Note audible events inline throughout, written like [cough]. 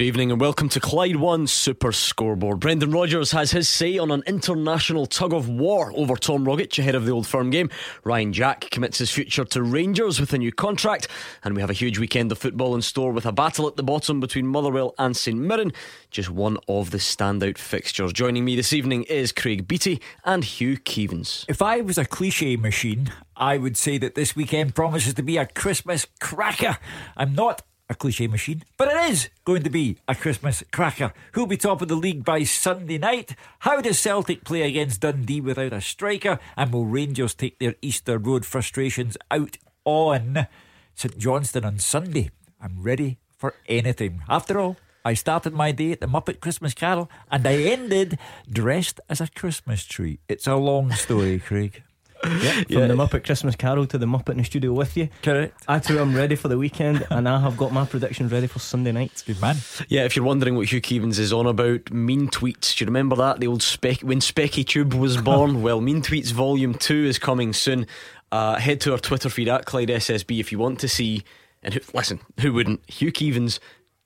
Good evening and welcome to Clyde One Super Scoreboard. Brendan Rodgers has his say on an international tug of war over Tom Rogic ahead of the Old Firm game. Ryan Jack commits his future to Rangers with a new contract, and we have a huge weekend of football in store with a battle at the bottom between Motherwell and St Mirren, just one of the standout fixtures. Joining me this evening is Craig Beattie and Hugh Keevins. If I was a cliche machine, I would say that this weekend promises to be a Christmas cracker. I'm not a cliche machine, but it is going to be a Christmas cracker. Who'll be top of the league by Sunday night? How does Celtic play against Dundee without a striker? And will Rangers take their Easter Road frustrations out on St Johnstone on Sunday? I'm ready for anything. After all, I started my day at the Muppet Christmas Carol and I ended dressed as a Christmas tree. It's a long story, Craig. Yeah, from yeah. the Muppet Christmas Carol to the Muppet in the studio with you. Correct. I too am ready for the weekend, and I have got my predictions ready for Sunday night. Good man. Yeah, if you're wondering what Hugh Keevins is on about, Mean Tweets. Do you remember that? The old spec when Specky Tube was [laughs] born. well, Mean Tweets Volume Two is coming soon. Uh, head to our Twitter feed at Clyde SSB if you want to see. And who, listen, who wouldn't? Hugh Keevins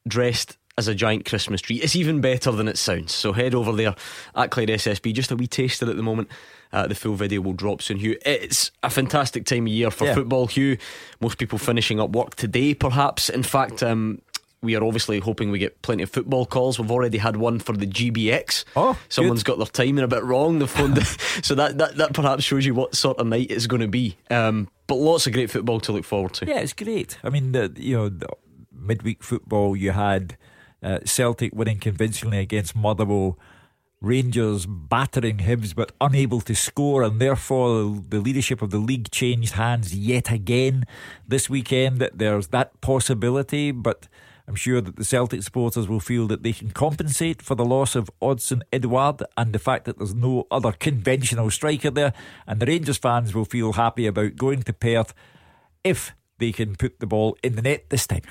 dressed as a giant Christmas tree. It's even better than it sounds. So head over there at Clyde SSB. Just a wee taster at the moment. Uh, the full video will drop soon, Hugh. It's a fantastic time of year for yeah. football, Hugh. Most people finishing up work today, perhaps. In fact, um, we are obviously hoping we get plenty of football calls. We've already had one for the GBX. Oh, someone's good. got their timing a bit wrong. The phone, [laughs] so that, that that perhaps shows you what sort of night it's going to be. Um, but lots of great football to look forward to. Yeah, it's great. I mean, the, you know, the midweek football you had uh, Celtic winning convincingly against Motherwell Rangers battering Hibs but unable to score, and therefore the leadership of the league changed hands yet again this weekend. That there's that possibility, but I'm sure that the Celtic supporters will feel that they can compensate for the loss of Odsonne Edouard and the fact that there's no other conventional striker there, and the Rangers fans will feel happy about going to Perth if they can put the ball in the net this time.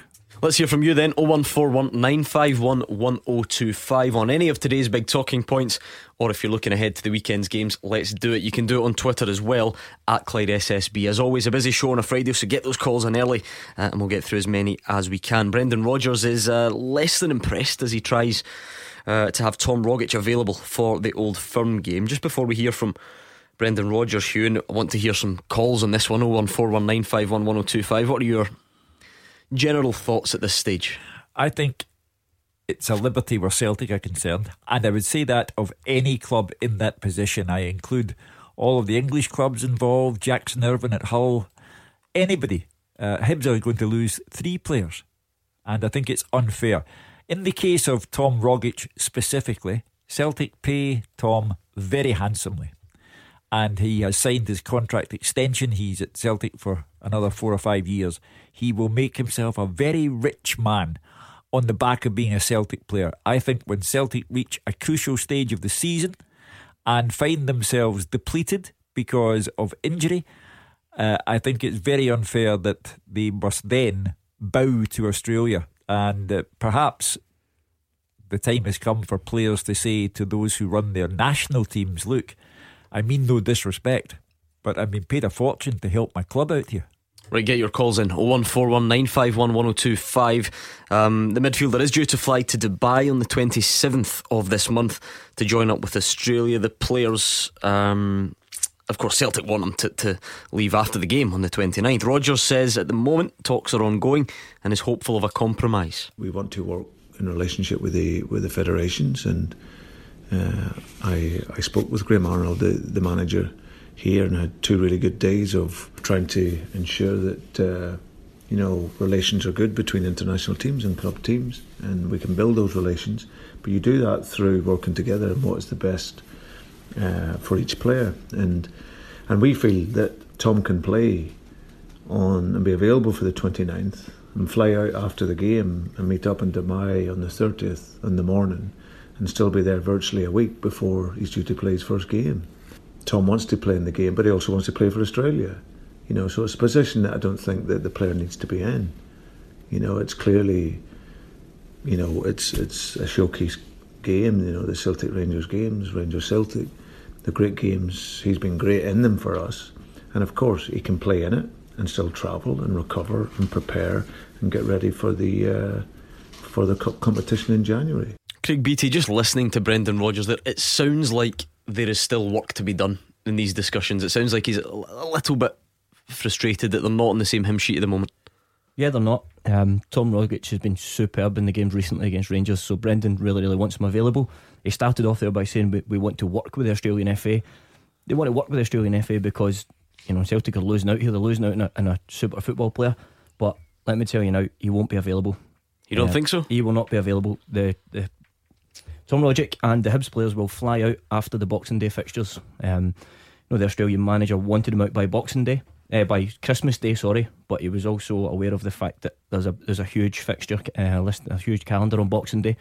Let's hear from you then 0141 951 1025 on any of today's big talking points, or if you're looking ahead to the weekend's games, let's do it. You can do it on Twitter as well at Clyde SSB. As always, a busy show on a Friday, so get those calls in early uh, and we'll get through as many as we can. Brendan Rodgers is uh, less than impressed as he tries uh, to have Tom Rogic available for the Old Firm game. Just before we hear from Brendan Rodgers, Hugh, I want to hear some calls on this one 01419511025. What are your general thoughts at this stage? I think it's a liberty where Celtic are concerned, and I would say that of any club in that position. I include all of the English clubs involved, Jackson Irvine at Hull, anybody. Uh, Hibs are going to lose three players, and I think it's unfair. In the case of Tom Rogic specifically, Celtic pay Tom very handsomely and he has signed his contract extension. He's at Celtic for another four or five years. He will make himself a very rich man on the back of being a Celtic player. I think when Celtic reach a crucial stage of the season and find themselves depleted because of injury, uh, I think it's very unfair that they must then bow to Australia. And uh, perhaps the time has come for players to say to those who run their national teams, look, I mean no disrespect, but I've been paid a fortune to help my club out here. Right, get your calls in 01419511025. Um, the midfielder is due to fly to Dubai on the 27th of this month to join up with Australia. The players, um, of course, Celtic want him to, to leave after the game on the 29th. Rodgers says at the moment talks are ongoing and is hopeful of a compromise. We want to work in relationship with the with the federations and uh, I, I spoke with Graham Arnold, the, the manager here, and had two really good days of trying to ensure that uh, you know relations are good between international teams and club teams, and we can build those relations. But you do that through working together and what is the best uh, for each player, and and we feel that Tom can play on and be available for the 29th and fly out after the game and meet up in Dubai on the 30th in the morning and still be there virtually a week before he's due to play his first game. Tom wants to play in the game, but he also wants to play for Australia. You know, so it's a position that I don't think that the player needs to be in. You know, it's clearly, you know, it's it's a showcase game. You know, the Celtic Rangers games, Rangers Celtic, the great games. He's been great in them for us, and of course he can play in it and still travel and recover and prepare and get ready for the uh, for the cup competition in January. Craig Beattie, just listening to Brendan Rodgers there, it sounds like there is still work to be done in these discussions. It sounds like he's a little bit frustrated that they're not on the same hymn sheet at the moment. Yeah, they're not. Um, Tom Rogic has been superb in the games recently against Rangers, so Brendan really, really wants him available. He started off there by saying we, we want to work with the Australian FA. They want to work with the Australian FA because you know Celtic are losing out here. They're losing out in a, in a super football player. But let me tell you now, he won't be available. You don't Uh, think so? He will not be available. The the Tom Rogic and the Hibs players will fly out after the Boxing Day fixtures. Um, you know, the Australian manager wanted him out by Boxing Day, uh, by Christmas Day, sorry, but he was also aware of the fact that there's a there's a huge fixture uh, list, a huge calendar on Boxing Day,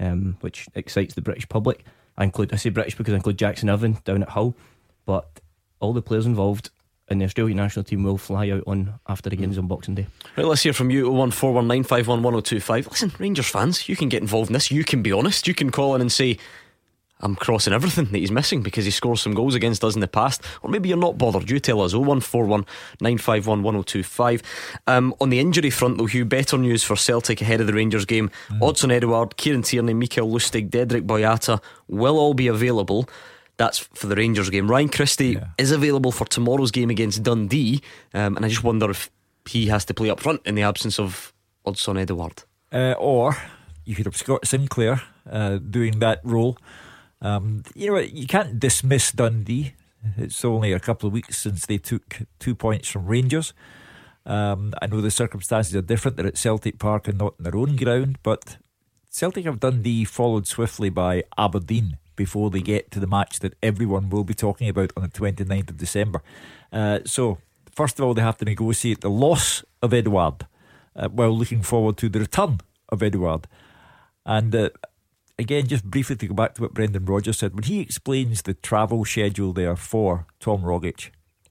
um, which excites the British public. I include I say British because I include Jackson Irvine down at Hull, but all the players involved in the Australian national team will fly out on after the games on Boxing Day. Right, let's hear from you 01419511025. Listen, Rangers fans, you can get involved in this. You can be honest. You can call in and say, I'm crossing everything that he's missing because he scores some goals against us in the past. Or maybe you're not bothered. You tell us 01419511025. Um, on the injury front, though, Hugh, better news for Celtic ahead of the Rangers game. Odsonne Edouard, Kieran Tierney, Mikael Lustig, Dedryck Boyata will all be available. That's for the Rangers game. Ryan Christie Yeah. is available for tomorrow's game against Dundee. Um, and I just wonder if he has to play up front in the absence of Odsonne Edouard. Uh, or you could have Scott Sinclair uh, doing that role. Um, you know, you can't dismiss Dundee. It's only a couple of weeks since they took two points from Rangers. Um, I know the circumstances are different. They're at Celtic Park and not in their own ground, but Celtic have Dundee followed swiftly by Aberdeen before they get to the match that everyone will be talking about on the 29th of December. Uh, so, first of all, they have to negotiate the loss of Edouard uh, while looking forward to the return of Edouard. And uh, again, just briefly to go back to what Brendan Rodgers said, when he explains the travel schedule there for Tom Rogic,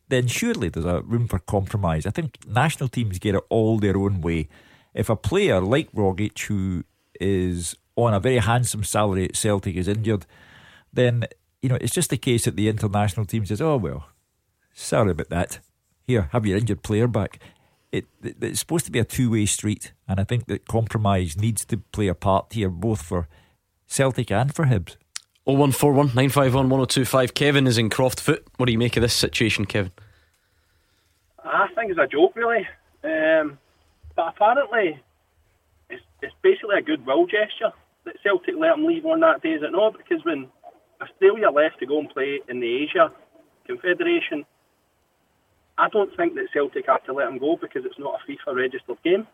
then surely there's a room for compromise. I think national teams get it all their own way. If a player like Rogic, who is on a very handsome salary at Celtic, is injured, then you know it's just a case that the international team says, "Oh well, sorry about that. Here, have your injured player back." It, it it's supposed to be a two-way street, and I think that compromise needs to play a part here, both for Celtic and for Hibs. 0141 951 1025. Kevin is in Croftfoot. What do you make of this situation, Kevin? I think it's a joke, really. Um, but apparently, it's, it's basically a goodwill gesture that Celtic let him leave on that day, is it not? Because when Australia left to go and play in the Asia Confederation, I don't think that Celtic had to let him go because it's not a FIFA registered game.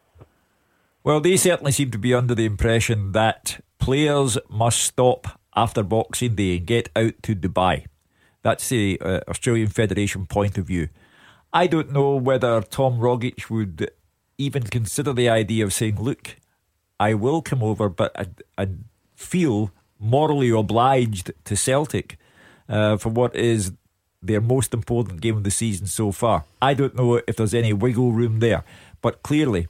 Well, they certainly seem to be under the impression that players must stop after Boxing Day and get out to Dubai. That's the uh, Australian Federation point of view. I don't know whether Tom Rogic would even consider the idea of saying, look, I will come over, but I, I feel morally obliged to Celtic uh, for what is their most important game of the season so far. I don't know if there's any wiggle room there, but clearly,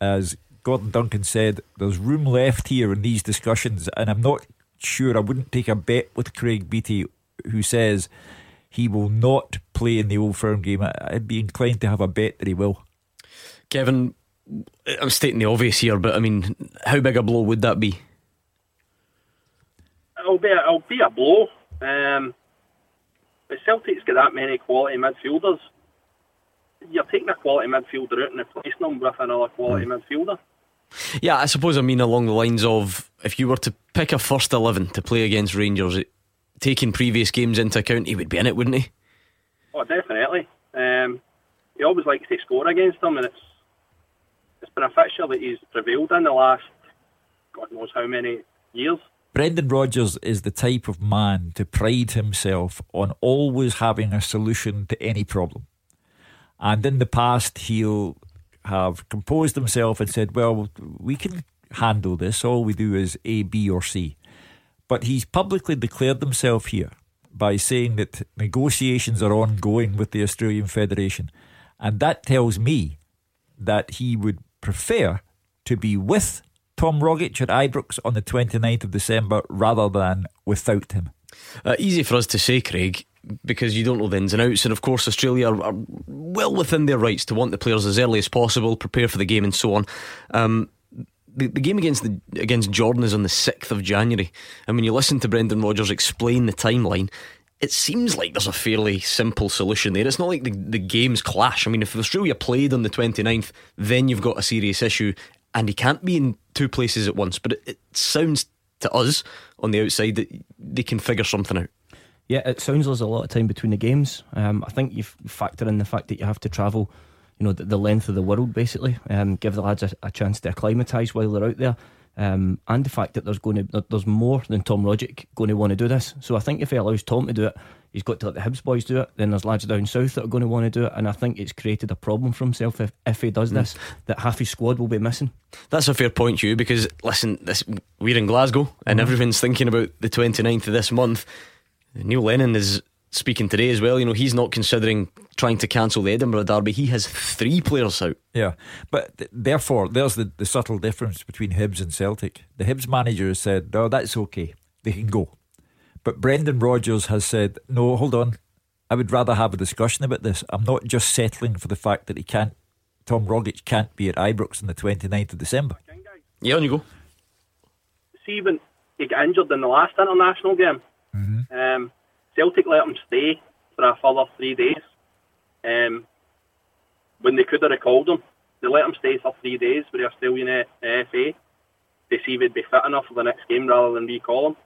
as Gordon Duncan said, there's room left here in these discussions, and I'm not sure I wouldn't take a bet with Craig Beattie, who says he will not play in the Old Firm game. I'd be inclined to have a bet that he will. Kevin, I'm stating the obvious here, but I mean, how big a blow would that be? It'll be a, it'll be a blow. Um, but Celtic's got that many quality midfielders. You're taking a quality midfielder out and replacing them with another quality midfielder. Yeah, I suppose I mean along the lines of if you were to pick a first 11 to play against Rangers, taking previous games into account, he would be in it, wouldn't he? Oh, definitely. Um, he always likes to score against them, and it's it's been a fixture that he's prevailed in the last God knows how many years. Brendan Rodgers is the type of man to pride himself on always having a solution to any problem. And in the past, he'll have composed himself and said, Well, we can handle this. All we do is A, B, or C. But he's publicly declared himself here by saying that negotiations are ongoing with the Australian Federation. And that tells me that he would prefer to be with Tom Rogic at Ibrox on the 29th of December rather than without him? Uh, easy for us to say, Craig, because you don't know the ins and outs. And of course, Australia are, are well within their rights to want the players as early as possible, prepare for the game, and so on. Um, the, the game against the against Jordan is on the sixth of January, and when you listen to Brendan Rodgers explain the timeline, it seems like there's a fairly simple solution there. It's not like the, the games clash. I mean, if Australia played on the 29th, then you've got a serious issue, and he can't be in two places at once. But it, it sounds to us on the outside that they can figure something out. Yeah, it sounds there's a lot of time between the games. Um, I think you factor in the fact that you have to travel, you know, the, the length of the world basically. Um, give the lads a, a chance to acclimatise while they're out there. Um, and the fact that there's going to there's more than Tom Rogic going to want to do this. So I think if he allows Tom to do it, he's got to let the Hibs boys do it. Then there's lads down south that are going to want to do it, and I think it's created a problem for himself if, if he does mm. this that half his squad will be missing. That's a fair point, Hugh. Because listen, this we're in Glasgow, and mm. everyone's thinking about the 29th of this month. Neil Lennon is speaking today as well. You know, he's not considering trying to cancel the Edinburgh Derby. He has three players out. Yeah, but th- therefore, there's the, the subtle difference between Hibs and Celtic. The Hibs manager has said, no, that's okay. They can go. But Brendan Rodgers has said, no, hold on. I would rather have a discussion about this. I'm not just settling for the fact that he can't, Tom Rogic can't be at Ibrox on the 29th of December. Yeah, on you go. See, when he got injured in the last international game, mm-hmm. um, Celtic let him stay for a further three days. Um, when they could have recalled him, they let him stay for three days with the Australian FA to see if he'd be fit enough for the next game rather than recall him.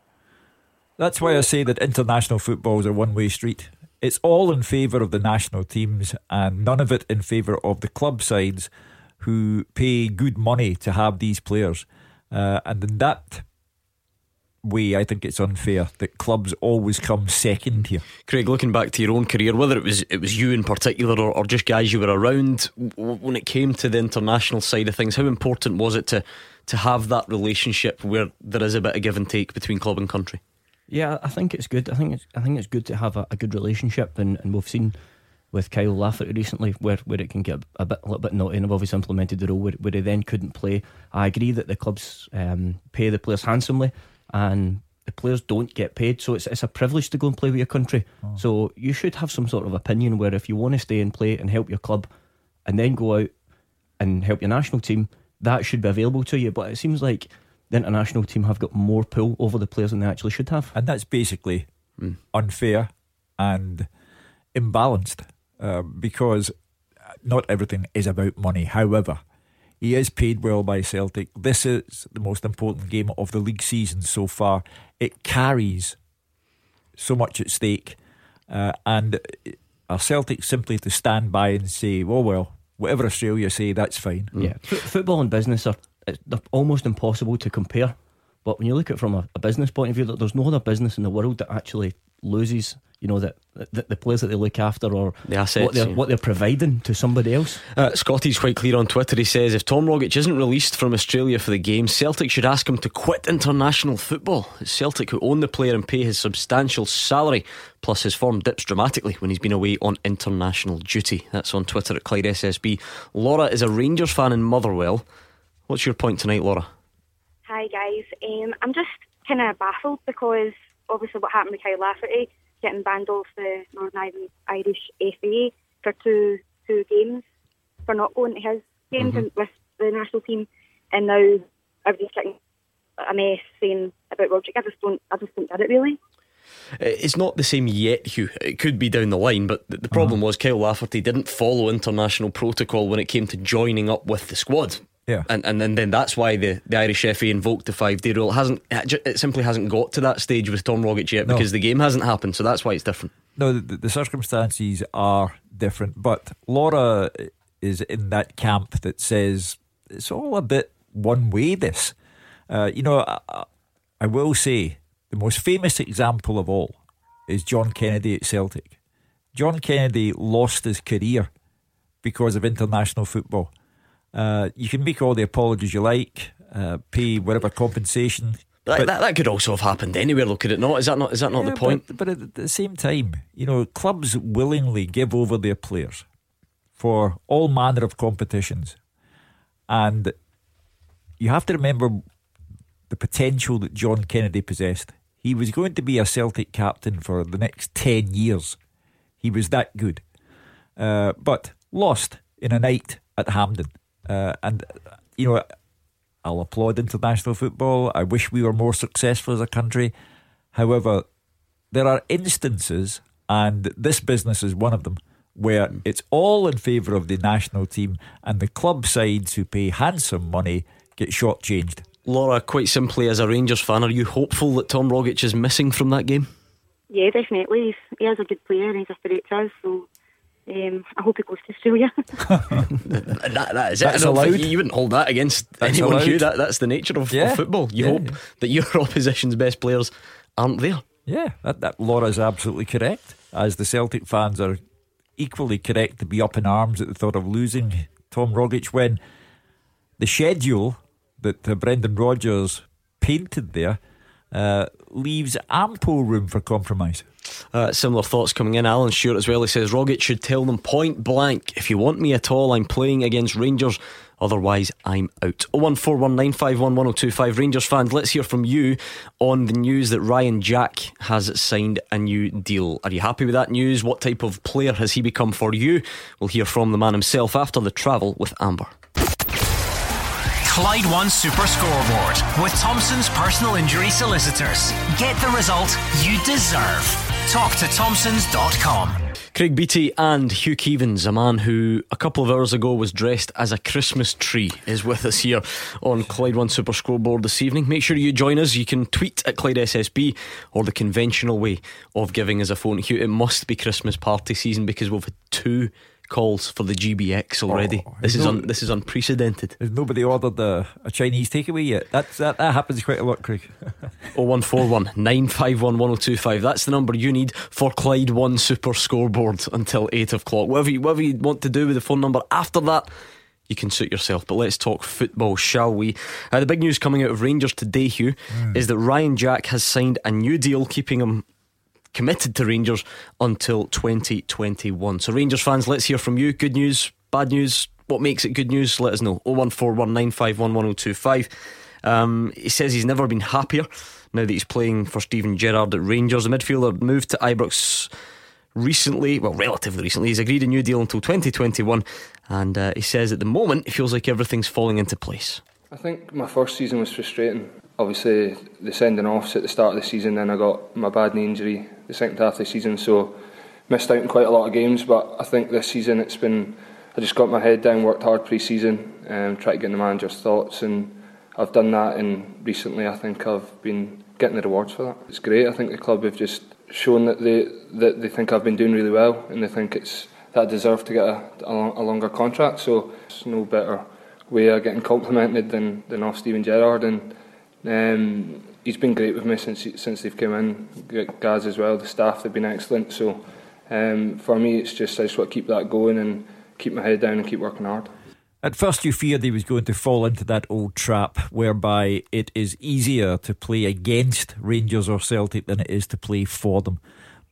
That's why I say that international football is a one way street. It's all in favour of the national teams and none of it in favour of the club sides who pay good money to have these players. Uh, and in that way, I think it's unfair that clubs always come second here. Craig, looking back to your own career, whether it was it was you in particular or, or just guys you were around, when it came to the international side of things, how important was it to to have that relationship where there is a bit of give and take between club and country? Yeah, I think it's good. I think it's I think it's good to have a, a good relationship, and, and we've seen with Kyle Lafferty recently, where, where it can get a bit a little bit naughty, and have obviously implemented the rule where, where he then couldn't play. I agree that the clubs um, pay the players handsomely, and the players don't get paid, so it's it's a privilege to go and play with your country. Oh. So you should have some sort of opinion where if you want to stay and play and help your club, and then go out and help your national team, that should be available to you. But it seems like the international team have got more pull over the players than they actually should have, and that's basically mm. unfair and imbalanced uh, because not everything is about money. However he is paid well by Celtic. This is the most important game of the league season so far. It carries so much at stake, uh, and are Celtic simply to stand by and say, "Well, well, whatever Australia say, that's fine." Yeah, F- football and business are they're almost impossible to compare. But when you look at it from a, a business point of view, there's no other business in the world that actually loses you know that the, the, players that they look after or the assets, what they're, yeah. what they're providing to somebody else. Uh, Scotty's quite clear on Twitter. He says if Tom Rogic isn't released from Australia for the game, Celtic should ask him to quit international football. It's Celtic who own the player and pay his substantial salary. Plus, his form dips dramatically when he's been away on international duty. That's on Twitter at Clyde SSB. Laura is a Rangers fan in Motherwell. What's your point tonight, Laura? Hi guys. Um, I'm just kind of baffled because obviously what happened with Kyle Lafferty getting banned off the Northern Irish FA for two two games for not going to his games mm-hmm. with the national team, and now everybody's getting a mess saying about Rogic. I just don't, I just don't get it really. It's not the same yet, Hugh. It could be down the line, but the problem uh-huh. was Kyle Lafferty didn't follow international protocol when it came to joining up with the squad. Yeah, and and then, then that's why the, the Irish FA invoked the five day rule. It hasn't it simply hasn't got to that stage with Tom Rogic yet because no. the game hasn't happened. So that's why it's different. No, the, the circumstances are different, but Laura is in that camp that says it's all a bit one way. This, uh, you know, I, I will say the most famous example of all is John Kennedy at Celtic. John Kennedy lost his career because of international football. Uh, you can make all the apologies you like, uh, pay whatever compensation. But, but that, that could also have happened anywhere, though, could it not? Is that not is that not yeah, the point? But, but, at the same time, you know, clubs willingly give over their players for all manner of competitions, and you have to remember the potential that John Kennedy possessed. He was going to be a Celtic captain for the next 10 years. He was that good. Uh, but lost in a night at Hampden. Uh, and, you know, I'll applaud international football. I wish we were more successful as a country. However, there are instances, and this business is one of them, where it's all in favour of the national team and the club sides who pay handsome money get shortchanged. Laura, quite simply, as a Rangers fan, are you hopeful that Tom Rogic is missing from that game? Yeah, definitely. He's, he is a good player and he's a threat to us, so um, I hope he goes to Australia. [laughs] that, that is That's it. I allowed. think you wouldn't hold that against That's anyone, allowed. Hugh. That, that's the nature of, Yeah. of football. You Yeah. hope that your [laughs] opposition's best players aren't there. Yeah, that, that Laura's absolutely correct. As the Celtic fans are equally correct to be up in arms at the thought of losing Tom Rogic when the schedule that uh, Brendan Rodgers painted there uh, leaves ample room for compromise. Uh, similar thoughts coming in. Alan Stewart as well. He says Rogic should tell them point blank if you want me at all, I'm playing against Rangers. Otherwise, I'm out. 01419511025 Rangers fans, let's hear from you on the news that Ryan Jack has signed a new deal. Are you happy with that news? What type of player has he become for you? We'll hear from the man himself after the travel with Amber. Clyde One Super Scoreboard with Thompson's personal injury solicitors. Get the result you deserve. Talk to Thompsons.com. Craig Beattie and Hugh Keevins, a man who a couple of hours ago was dressed as a Christmas tree, is with us here on Clyde One Super Scoreboard this evening. Make sure you join us. You can tweet at Clyde SSB or the conventional way of giving us a phone. Hugh, it must be Christmas party season because we've had two calls for the GBX already. Oh, this is no- un- this is unprecedented. Has nobody ordered a, a Chinese takeaway yet? That's, that, that happens quite a lot, Craig. [laughs] 0141 951 1025. That's the number you need for Clyde One Super Scoreboard until 8 o'clock. Whatever you, whatever you want to do with the phone number after that, you can suit yourself. But let's talk football, shall we? Uh, the big news coming out of Rangers today, Hugh, is that Ryan Jack has signed a new deal, keeping him committed to Rangers until 2021. So, Rangers fans, let's hear from you. Good news, bad news. What makes it good news? Let us know. 01419511025. Um, he says he's never been happier now that he's playing for Steven Gerrard at Rangers. The midfielder moved to Ibrox recently, well, relatively recently. He's agreed a new deal until 2021, and uh, he says at the moment it feels like everything's falling into place. I think my first season was frustrating. Obviously, the sending offs at the start of the season, then I got my bad knee injury the second half of the season, so missed out on quite a lot of games. But I think this season it's been, I just got my head down, worked hard pre season, um, tried to get in the manager's thoughts, and I've done that. And recently, I think I've been getting the rewards for that. It's great. I think the club have just shown that they that they think I've been doing really well, and they think it's that I deserve to get a, a, a longer contract. So it's no better way of getting complimented than, than off Steven Gerrard and um, he's been great with me since since they've come in. Gaz as well, the staff they've been excellent. So um, for me, it's just I just want to keep that going and keep my head down and keep working hard. At first, you feared he was going to fall into that old trap whereby it is easier to play against Rangers or Celtic than it is to play for them.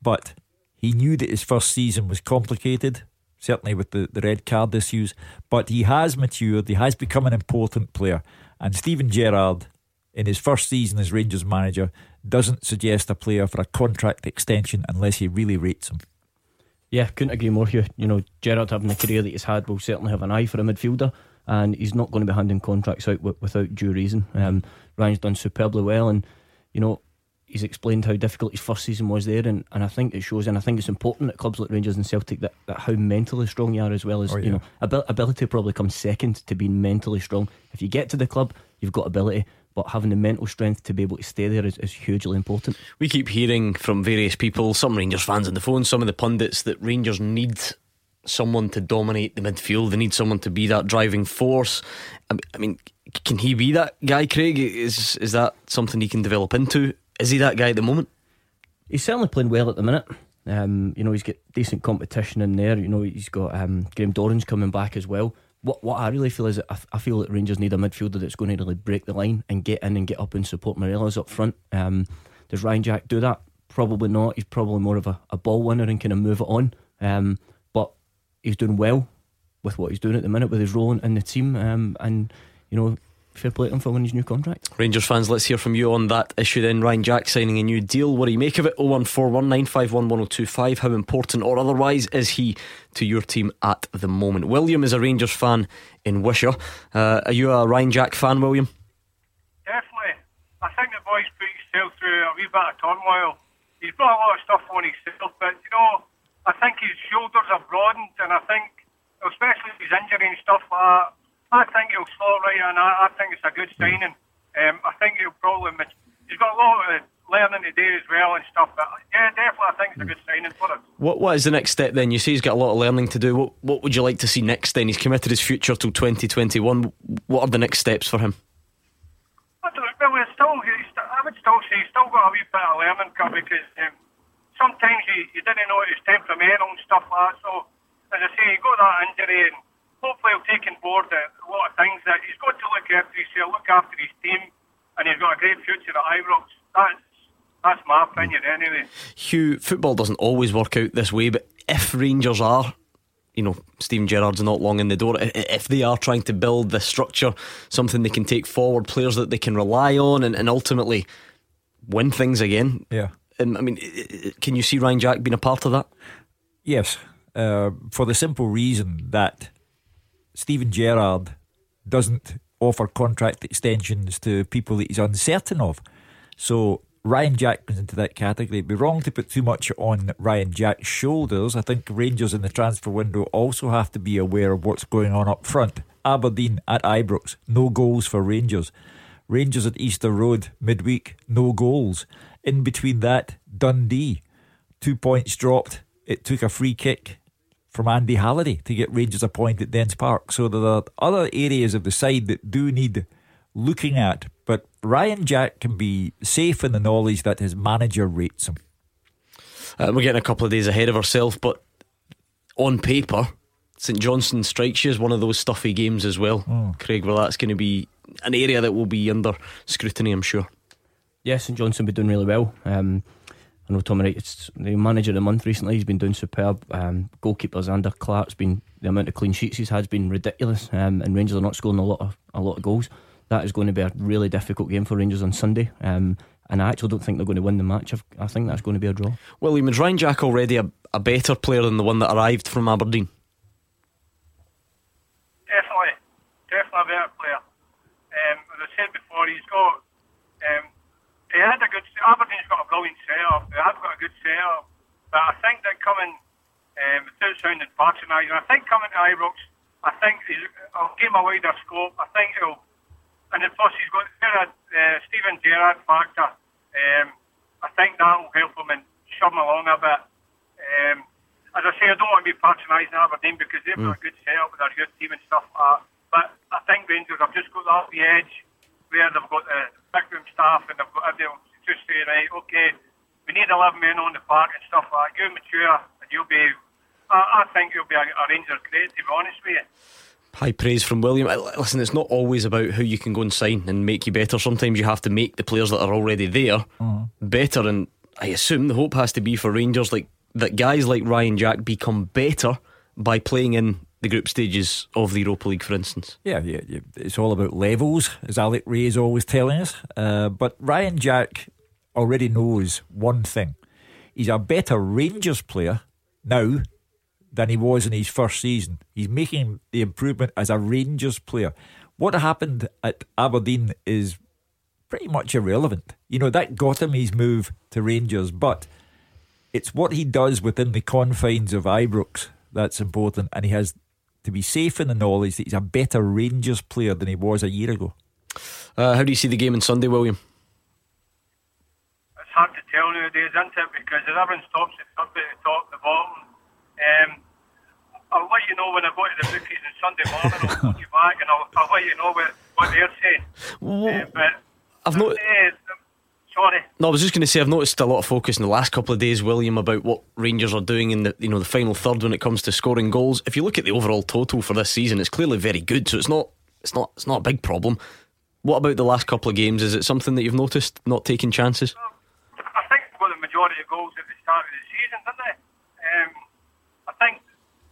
But he knew that his first season was complicated, certainly with the, the red card issues. But he has matured, he has become an important player. And Steven Gerrard, in his first season as Rangers manager, doesn't suggest a player for a contract extension unless he really rates him. Yeah, couldn't agree more, Hugh. You know, Gerrard having the career that he's had will certainly have an eye for a midfielder, and he's not going to be handing contracts out wi- without due reason. Um, Ryan's done superbly well, and you know, he's explained how difficult his first season was there, and, and I think it shows, and I think it's important at clubs like Rangers and Celtic that, that how mentally strong you are as well as Oh, yeah. you know, abil- ability probably comes second to being mentally strong. If you get to the club, you've got ability. But having the mental strength to be able to stay there is, is hugely important. We keep hearing from various people, some Rangers fans on the phone, some of the pundits, that Rangers need someone to dominate the midfield. They need someone to be that driving force. I mean, can he be that guy, Craig? Is is that something he can develop into? Is he that guy at the moment? He's certainly playing well at the minute. Um, you know, he's got decent competition in there. You know, he's got um, Graham Dorrans coming back as well. What what I really feel is that I, I feel that Rangers need a midfielder that's going to really break the line and get in and get up and support Morelos up front. Um, does Ryan Jack do that? Probably not. He's probably more of a, a ball winner and kind of move it on. Um, but he's doing well with what he's doing at the minute with his role in, in the team. Um, and you know, fair play to him for winning his new contract. Rangers fans, let's hear from you on that issue then. Ryan Jack signing a new deal. What do you make of it? 01419511025. How important or otherwise is he to your team at the moment? William is a Rangers fan in Wishaw. Uh, are you a Ryan Jack fan, William? Definitely. I think the boy's put himself through a wee bit of turmoil. He's brought a lot of stuff on himself, but you know, I think his shoulders have broadened, and I think, especially his injury and stuff like that, I think he'll slot right in. I, I think it's a good signing. Um, I think he'll probably. He's got a lot of learning to do as well and stuff. But yeah, definitely, I think it's a good signing for us. What What is the next step then? You say he's got a lot of learning to do. What What would you like to see next? Then he's committed his future till twenty twenty one. What are the next steps for him? I don't know. Well, still, I would still say he's still got a wee bit of learning curve because um, sometimes you, you didn't know his temperamental and stuff like that. So, as I say, he got that injury and hopefully he'll take on board a, a lot of things that he's got to look after himself, look after his team, and he's got a great future at Ibrox. That's that's my opinion anyway. Hugh, football doesn't always work out this way, but if Rangers are you know, Steven Gerrard's not long in the door. If they are trying to build the structure, something they can take forward, players that they can rely on, and, and ultimately win things again. Yeah. Um, I mean, can you see Ryan Jack being a part of that? Yes, uh, for the simple reason that Steven Gerrard doesn't offer contract extensions to people that he's uncertain of. So Ryan Jack comes into that category. It'd be wrong to put too much on Ryan Jack's shoulders. I think Rangers in the transfer window also have to be aware of what's going on up front. Aberdeen at Ibrox, no goals for Rangers. Rangers at Easter Road midweek, no goals. In between that, Dundee, two points dropped. It took a free kick from Andy Halliday to get Rangers a point at Dens Park. So there are other areas of the side that do need looking at. But Ryan Jack can be safe in the knowledge that his manager rates him. Uh, we're getting a couple of days ahead of ourselves, but on paper, St Johnstone strikes you as one of those stuffy games as well, oh. Craig. Well, that's going to be an area that will be under scrutiny, I'm sure. Yes, St Johnstone be doing really well. Um, I know Tommy Wright, it's the manager of the month recently. He's been doing superb. Um, goalkeeper Zander Clark's been the amount of clean sheets he's had has been ridiculous. Um, and Rangers are not scoring a lot of a lot of goals that is going to be a really difficult game for Rangers on Sunday. Um, and I actually don't think they're going to win the match. I think that's going to be a draw. William, is Ryan Jack already a, a better player than the one that arrived from Aberdeen? Definitely, definitely a better player. Um, as I said before, he's got. He had a good. Aberdeen's got a brilliant setup. They have got a good setup, but I think that coming, um, without sounding patronising, I think coming to Ibrox, I think he's, I'll give him a wider scope. I think he'll and then plus he's got the uh, Steven Gerrard factor. Um, I think that will help him and shove him along a bit. Um, as I say, I don't want to be patronising Aberdeen because they've mm. got a good setup with a good team and stuff like that. But I think Rangers have just got that the edge where they've got the backroom staff and they've got everyone just say, right, okay, we need 11 men on the park and stuff like that. You mature and you'll be, I, I think you'll be a, a Rangers great, to be honest with you. High praise from William. Listen, it's not always about who you can go and sign and make you better. Sometimes you have to make the players that are already there uh-huh. better. And I assume the hope has to be for Rangers like that guys like Ryan Jack become better by playing in the group stages of the Europa League, for instance. Yeah, yeah, yeah. it's all about levels, as Alec Rae is always telling us. Uh, but Ryan Jack already knows one thing: he's a better Rangers player now than he was in his first season. He's making the improvement as a Rangers player. What happened at Aberdeen is pretty much irrelevant. You know, that got him his move to Rangers, but it's what he does within the confines of Ibrox that's important, and he has to be safe in the knowledge that he's a better Rangers player than he was a year ago. Uh, how do you see the game on Sunday, William? It's hard to tell nowadays, isn't it? Because everyone stops at the top, the bottom. Um, I'll let you know when I go to the bookies on Sunday morning. I'll phone you back and I'll, I'll let you know what, what they're saying. Uh, but I've not. Uh, sorry. No, I was just going to say I've noticed a lot of focus in the last couple of days, William, about what Rangers are doing in the you know the final third when it comes to scoring goals. If you look at the overall total for this season, it's clearly very good. So it's not it's not it's not a big problem. What about the last couple of games? Is it something that you've noticed not taking chances? I think they got the majority of goals at the start of the season, didn't they? Um, I think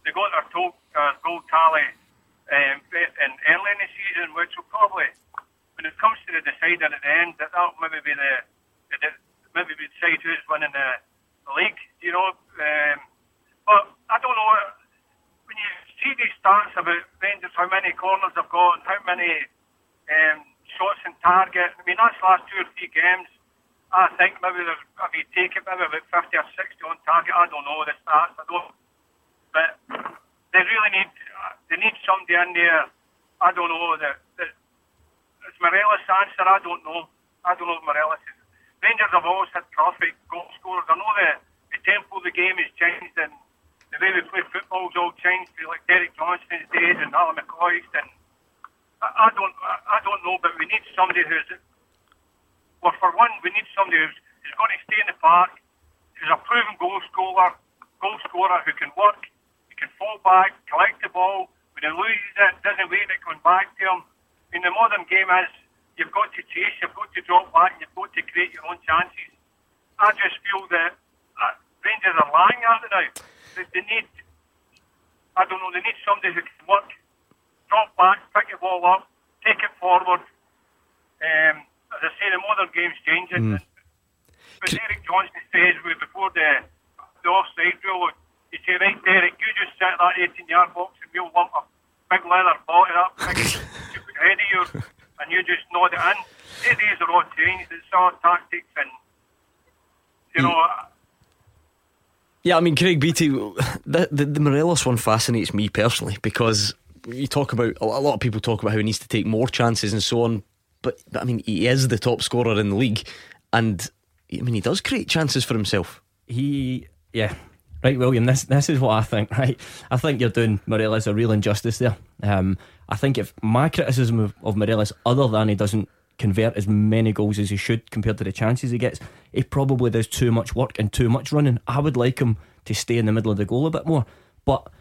they got their uh, goal tally um, in early in the season, which will probably when it comes to the decider at the end, that that'll maybe be the maybe we'd decide who's winning the, the league. You know, um, but I don't know when you see these stats about Rangers, how many corners they've got, and how many um, shots in target. I mean, that's last two or three games. I think maybe if you take it, maybe about 50 or 60 on target. I don't know the stats. I don't. But they really need they need somebody in there. I don't know that it's Morelos' answer. I don't know. I don't know if Morelos is. Rangers have always had terrific goal scorers. I know the, the tempo of the game has changed and the way we play football's all changed. Like Derek Johnstone's days and Ally McCoist's and I, I don't I don't know, but we need somebody who's well, for one, we need somebody who's, who's going to stay in the park, who's a proven goal scorer, goal scorer who can work, he can fall back, collect the ball. When he loses it, doesn't wait it going back to him. In the modern game is you've got to chase, you've got to drop back, you've got to create your own chances. I just feel that uh, Rangers are lying at it now. They, they need, I don't know, they need somebody who can work, drop back, pick the ball up, take it forward. Um, as I say, the modern game's changing. Mm. But Derek Johnstone says before the the offside rule, he said, right, Derek, you just sit that 18 yard box and we'll lump a big leather ball to that big head of yours and you just nod it in. It is days are all changed. It's all tactics and, you know. Yeah, I mean, Craig Beattie, the, the, the Morelos one fascinates me personally because you talk about a lot of people talk about how he needs to take more chances and so on but, but I mean, he is the top scorer in the league, and I mean, he does create chances for himself. He, yeah, right, William. This this is what I think. [laughs] Right, I think you're doing Morelos a real injustice there. Um, I think if my criticism of, of Morelos, other than he doesn't convert as many goals as he should compared to the chances he gets, he probably does too much work and too much running. I would like him to stay in the middle of the goal a bit more, but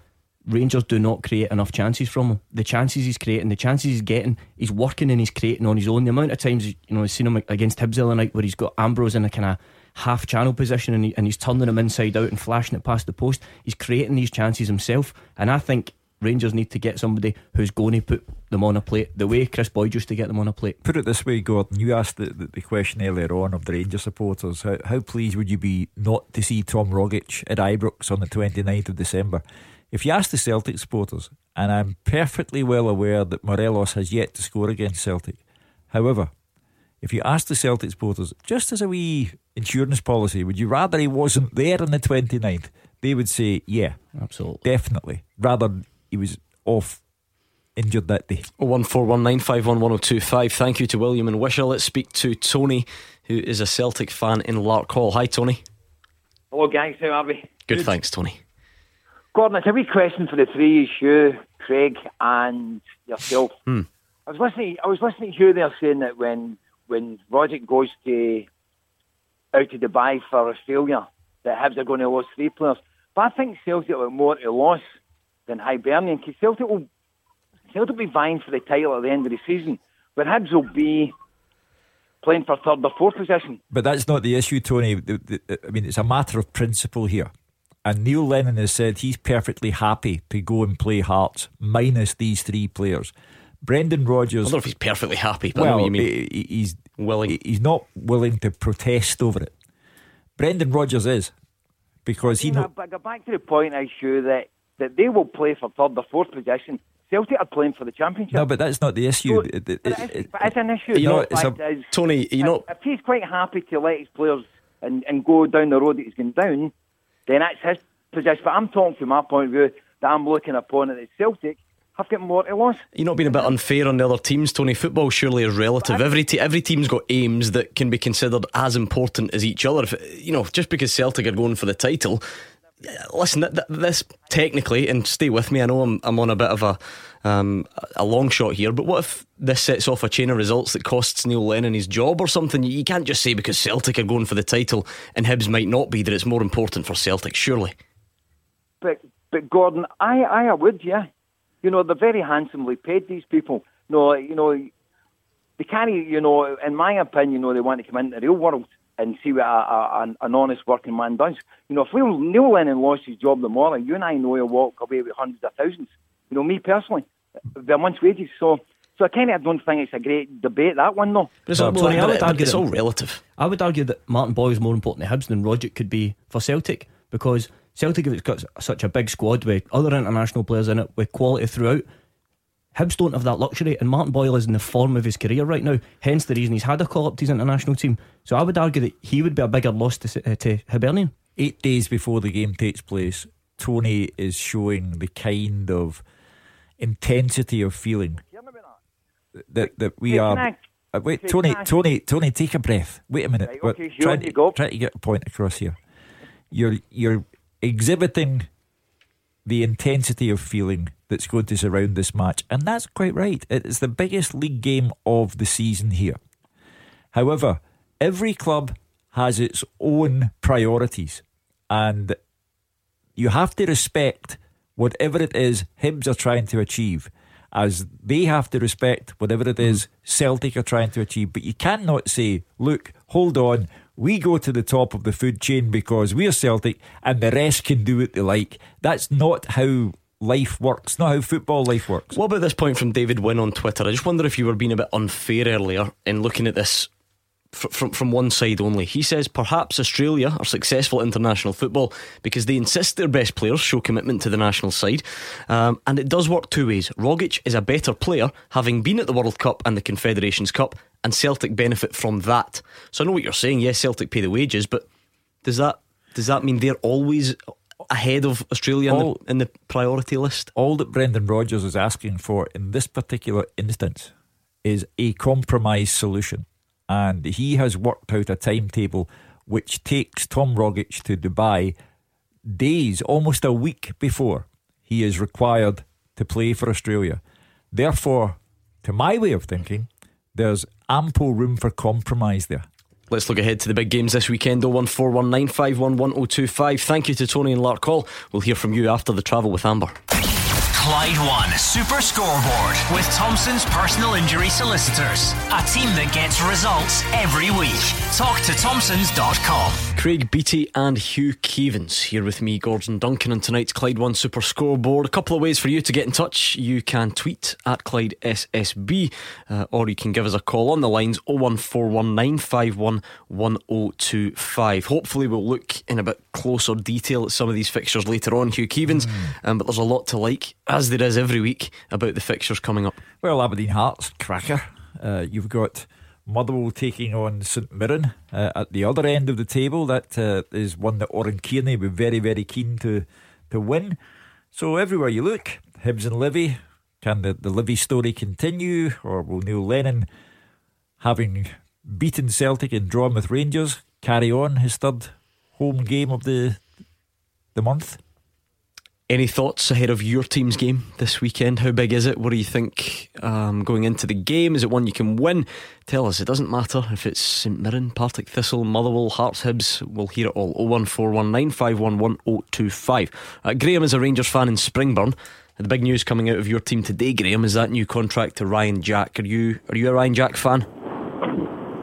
Rangers do not create enough chances from him. The chances he's creating, the chances he's getting, he's working and he's creating on his own. The amount of times you know, I've seen him against Hibs the other night where he's got Ambrose in a kind of half channel position and, he, and he's turning him inside out and flashing it past the post. He's creating these chances himself, and I think Rangers need to get somebody who's going to put them on a plate the way Kris Boyd used to get them on a plate. Put it this way, Gordon. You asked the, the, the question earlier on of the Rangers supporters. How, how pleased would you be not to see Tom Rogic at Ibrox on the 29th of December? If you ask the Celtic supporters, and I'm perfectly well aware that Morelos has yet to score against Celtic, however, if you ask the Celtic supporters, just as a wee insurance policy, would you rather he wasn't there on the 29th? They would say, yeah, absolutely, definitely. Rather, he was off injured that day. Oh one four one nine five one one zero oh two five. Thank you to William and Wishaw. Let's speak to Tony, who is a Celtic fan in Larkhall. Hi, Tony. Hello, guys. How are we? Good, Good. thanks, Tony. Gordon, it's a wee question for the three, you, Craig, and yourself. Hmm. I was listening. I was listening to you there saying that when when Rogic goes to out to Dubai for Australia, that Hibs are going to lose three players. But I think Celtic will more to loss than Hibernian because Celtic will Celtic will be vying for the title at the end of the season, but Hibs will be playing for third or fourth position. But that's not the issue, Tony. I mean, it's a matter of principle here. And Neil Lennon has said he's perfectly happy to go and play Hearts minus these three players. Brendan Rodgers. I don't know if he's perfectly happy, but well, I know what you mean. He's willing. He's not willing to protest over it. Brendan Rodgers is because he. Know- I go back to the point I show that that they will play for third or fourth position. Celtic are playing for the championship. No, but that's not the issue. So, it, it, it, it's, it's, an issue. You know, it's a, is, Tony, you know, if he's quite happy to let his players and, and go down the road that he's going down, then that's his position. But I'm talking from my point of view that I'm looking upon it as Celtic have got more to lose. You're not being a bit unfair on the other teams, Tony. Football surely is relative. Every te- every team's got aims that can be considered as important as each other. If, you know, just because Celtic are going for the title, listen, th- th- this technically, and stay with me. I know I'm, I'm on a bit of a um, a long shot here, but what if this sets off a chain of results that costs Neil Lennon his job or something? You can't just say because Celtic are going for the title and Hibs might not be that it's more important for Celtic, surely. But but Gordon, I I would, yeah. You know, they're very handsomely paid. These people, no, you know, they can't. You know, in my opinion, you know, they want to come into the real world and see what a, a, an honest working man does. You know, if we Neil Lennon lost his job tomorrow, you and I know he'll walk away with hundreds of thousands. You know, me personally, the month's wages. So So I kind of don't think it's a great debate that one though. But it's, all, Tony, I would it- argue it's all relative. I would argue that Martin Boyle is more important to Hibs than Roderick could be for Celtic because Celtic have it's got such a big squad with other international players in it with quality throughout. Hibs don't have that luxury, and Martin Boyle is in the form of his career right now. Hence the reason he's had a call up to his international team. So I would argue that he would be a bigger loss to, uh, to Hibernian. Eight days before the game takes place, Tony is showing the kind of intensity of feeling that that we are. Uh, wait, Tony, Tony, Tony, take a breath. Wait a minute. Right, We're okay, sure, trying, to, go. trying to get a point across here. You're you're exhibiting the intensity of feeling that's going to surround this match, and that's quite right. It's the biggest league game of the season here. However, every club has its own priorities, and you have to respect whatever it is Hibs are trying to achieve, as they have to respect whatever it is Celtic are trying to achieve. But you cannot say, look, hold on, we go to the top of the food chain because we're Celtic and the rest can do what they like. That's not how life works, not how football life works. What about this point from David Wynn on Twitter? I just wonder if you were being a bit unfair earlier in looking at this fr- from from one side only. He says perhaps Australia are successful at international football because they insist their best players show commitment to the national side, um, and it does work two ways. Rogic is a better player, having been at the World Cup and the Confederations Cup, and Celtic benefit from that. So I know what you're saying. Yes, Celtic pay the wages, but does that does that mean they're always ahead of Australia in, the, in the priority list? all that Brendan Rodgers is asking for in this particular instance is a compromise solution. And he has worked out a timetable which takes Tom Rogic to Dubai days, almost a week before he is required to play for Australia. Therefore, to my way of thinking, there's ample room for compromise there. Let's look ahead to the big games this weekend. 01419511025. Thank you to Tony and Larkhall. We'll hear from you after the travel with Amber. Clyde One Super Scoreboard with Thompson's personal injury solicitors. A team that gets results every week. Talk to Thompson's.com. Craig Beattie and Hugh Keevins here with me, Gordon Duncan, on tonight's Clyde One Super Scoreboard. A couple of ways for you to get in touch. You can tweet at Clyde SSB, uh, or you can give us a call on the lines 01419511025. Hopefully, we'll look in a bit closer detail at some of these fixtures later on, Hugh Keevins. Um, but there's a lot to like, as there is every week, about the fixtures coming up. Well, Aberdeen Hearts, cracker. Uh, you've got Motherwell taking on St Mirren uh, at the other end of the table. That uh, is one that Oran Kearney would be very, very keen to to win. So everywhere you look, Hibs and Livy. Can the, the Livy story continue, or will Neil Lennon, having beaten Celtic and drawn with Rangers, carry on his third home game of the the month? Any thoughts ahead of your team's game this weekend? How big is it? What do you think um, going into the game? Is it one you can win? Tell us. It doesn't matter if it's St Mirren, Partick Thistle, Motherwell, Hearts, Hibs. We'll hear it all. 01419511025. Uh, Graham is a Rangers fan in Springburn. The big news coming out of your team today, Graham, is that new contract to Ryan Jack. Are you are you a Ryan Jack fan?